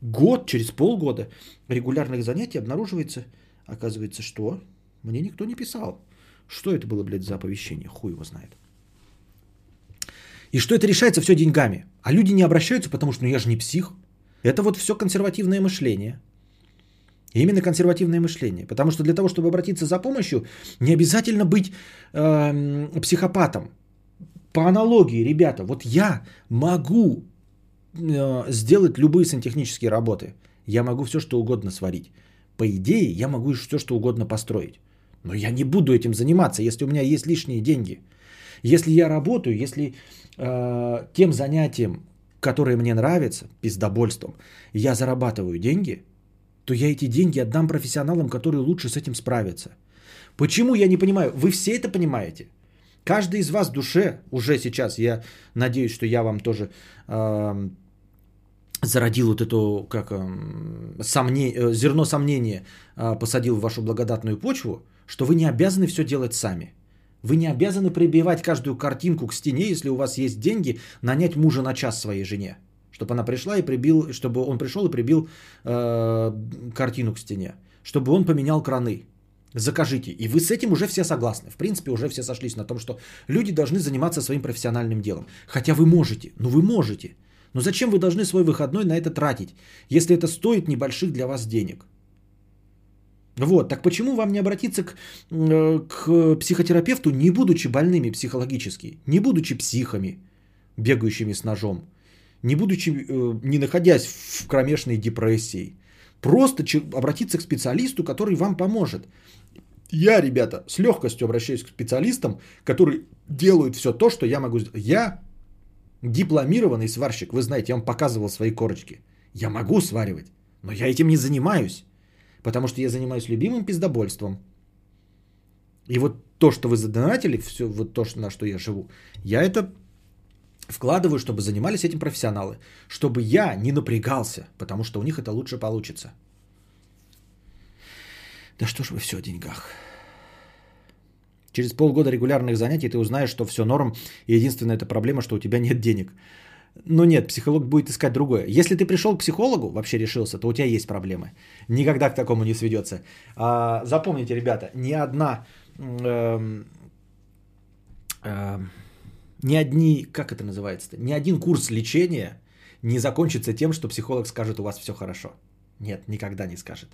год, через полгода регулярных занятий обнаруживается, оказывается, что мне никто не писал. Что это было, блядь, за оповещение? Хуй его знает. И что это решается все деньгами. А люди не обращаются, потому что ну я же не псих. Это вот все консервативное мышление. Именно консервативное мышление. Потому что для того, чтобы обратиться за помощью, не обязательно быть э, психопатом. По аналогии, ребята, вот я могу э, сделать любые сантехнические работы. Я могу все, что угодно сварить. По идее, я могу все, что угодно построить. Но я не буду этим заниматься, если у меня есть лишние деньги. Если я работаю, если э, тем занятием, которое мне нравится, пиздобольством, я зарабатываю деньги, то я эти деньги отдам профессионалам, которые лучше с этим справятся. Почему я не понимаю? Вы все это понимаете? Каждый из вас в душе, уже сейчас, я надеюсь, что я вам тоже э, зародил вот эту, как, э, сомне, э, зерно сомнения, э, посадил в вашу благодатную почву, что вы не обязаны все делать сами. Вы не обязаны прибивать каждую картинку к стене, если у вас есть деньги, нанять мужа на час своей жене. Чтобы она пришла и прибил, чтобы он пришел и прибил э, картину к стене. Чтобы он поменял краны. Закажите. И вы с этим уже все согласны. В принципе, уже все сошлись на том, что люди должны заниматься своим профессиональным делом. Хотя вы можете. Ну вы можете. Но зачем вы должны свой выходной на это тратить, если это стоит небольших для вас денег? Вот, так почему вам не обратиться к, э, к психотерапевту, не будучи больными психологически, не будучи психами, бегающими с ножом, не будучи, э, не находясь в кромешной депрессии, просто обратиться к специалисту, который вам поможет. Я, ребята, с легкостью обращаюсь к специалистам, которые делают все то, что я могу сделать. Я дипломированный сварщик. Вы знаете, я вам показывал свои корочки. Я могу сваривать, но я этим не занимаюсь. Потому что я занимаюсь любимым пиздобольством. И вот то, что вы задонатили, все вот то, на что я живу, я это вкладываю, чтобы занимались этим профессионалы. Чтобы я не напрягался, потому что у них это лучше получится. Да что ж вы все о деньгах. Через полгода регулярных занятий ты узнаешь, что все норм, и единственная эта проблема, что у тебя нет денег. Ну нет, психолог будет искать другое. Если ты пришел к психологу, вообще решился, то у тебя есть проблемы. Никогда к такому не сведется. А, запомните, ребята, ни одна... Эм, эм, ни одни, как это называется-то, ни один курс лечения не закончится тем, что психолог скажет, у вас все хорошо. Нет, никогда не скажет.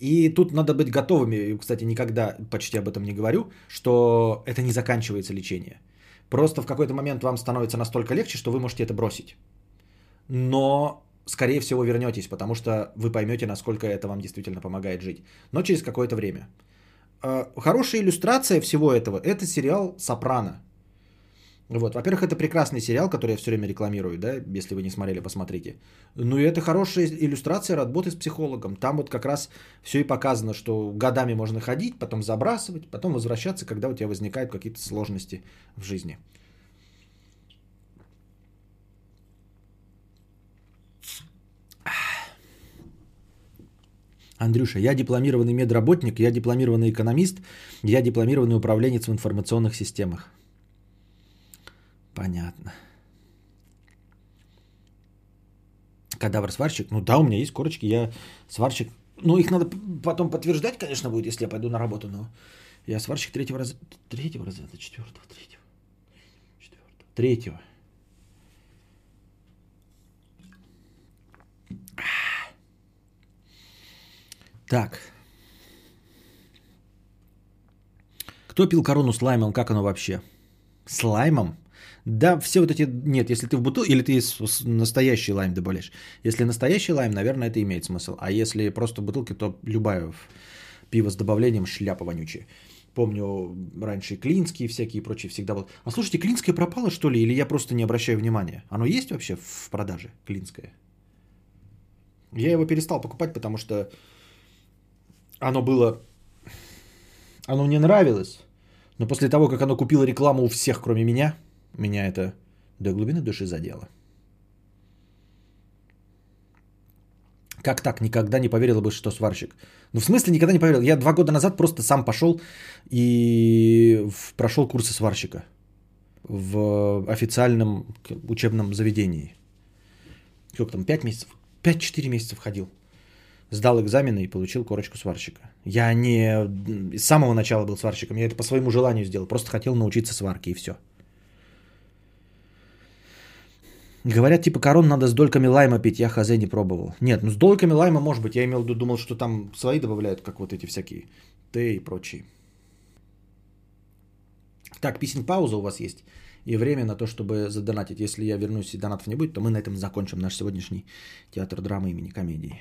И тут надо быть готовыми, кстати, никогда почти об этом не говорю, что это не заканчивается лечение. Просто в какой-то момент вам становится настолько легче, что вы можете это бросить. Но, скорее всего, вернетесь, потому что вы поймете, насколько это вам действительно помогает жить. Но через какое-то время. А, хорошая иллюстрация всего этого – это сериал «Сопрано». Вот, во-первых, это прекрасный сериал, который я все время рекламирую, да, если вы не смотрели, посмотрите. Ну и это хорошая иллюстрация работы с психологом. Там вот как раз все и показано, что годами можно ходить, потом забрасывать, потом возвращаться, когда у тебя возникают какие-то сложности в жизни. Андрюша, я дипломированный медработник, я дипломированный экономист, я дипломированный управленец в информационных системах. Понятно. Кадавр-сварщик? Ну да, у меня есть корочки, я сварщик. Ну, их надо потом подтверждать, конечно, будет, если я пойду на работу, но я сварщик третьего раза. Третьего раза, это четвертого, третьего. Четвертого. Третьего. Так. Кто пил корону с лаймом? Как оно вообще? С лаймом? Да, все вот эти... Нет, если ты в бутылке, или ты настоящий лайм добавляешь. Если настоящий лайм, наверное, это имеет смысл. А если просто в бутылке, то любая пиво с добавлением шляпа вонючая. Помню, раньше клинские всякие и прочие всегда был. А слушайте, клинское пропало, что ли? Или я просто не обращаю внимания? Оно есть вообще в продаже, клинское? Я его перестал покупать, потому что оно было... Оно мне нравилось. Но после того, как оно купило рекламу у всех, кроме меня, меня это до глубины души задело. Как так? Никогда не поверила бы, что сварщик. Ну, в смысле, никогда не поверил. Я два года назад просто сам пошел и прошел курсы сварщика в официальном учебном заведении. Сколько там, пять месяцев? Пять-четыре месяца ходил. Сдал экзамены и получил корочку сварщика. Я не с самого начала был сварщиком, я это по своему желанию сделал. Просто хотел научиться сварке и все. Говорят, типа корон надо с дольками лайма пить, я хз не пробовал. Нет, ну с дольками лайма может быть, я имел в виду, думал, что там свои добавляют, как вот эти всякие Т и прочие. Так, песен пауза у вас есть. И время на то, чтобы задонатить. Если я вернусь и донатов не будет, то мы на этом закончим наш сегодняшний театр драмы имени комедии.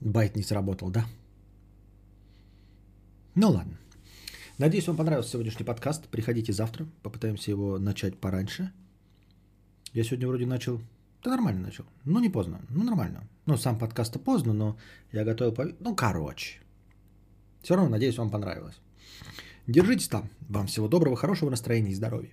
Байт не сработал, да? Ну ладно. Надеюсь, вам понравился сегодняшний подкаст. Приходите завтра, попытаемся его начать пораньше. Я сегодня вроде начал... Да нормально начал. Ну, не поздно. Ну, нормально. Ну, сам подкаст поздно, но я готовил... По... Ну, короче. Все равно, надеюсь, вам понравилось. Держитесь там. Вам всего доброго, хорошего настроения и здоровья.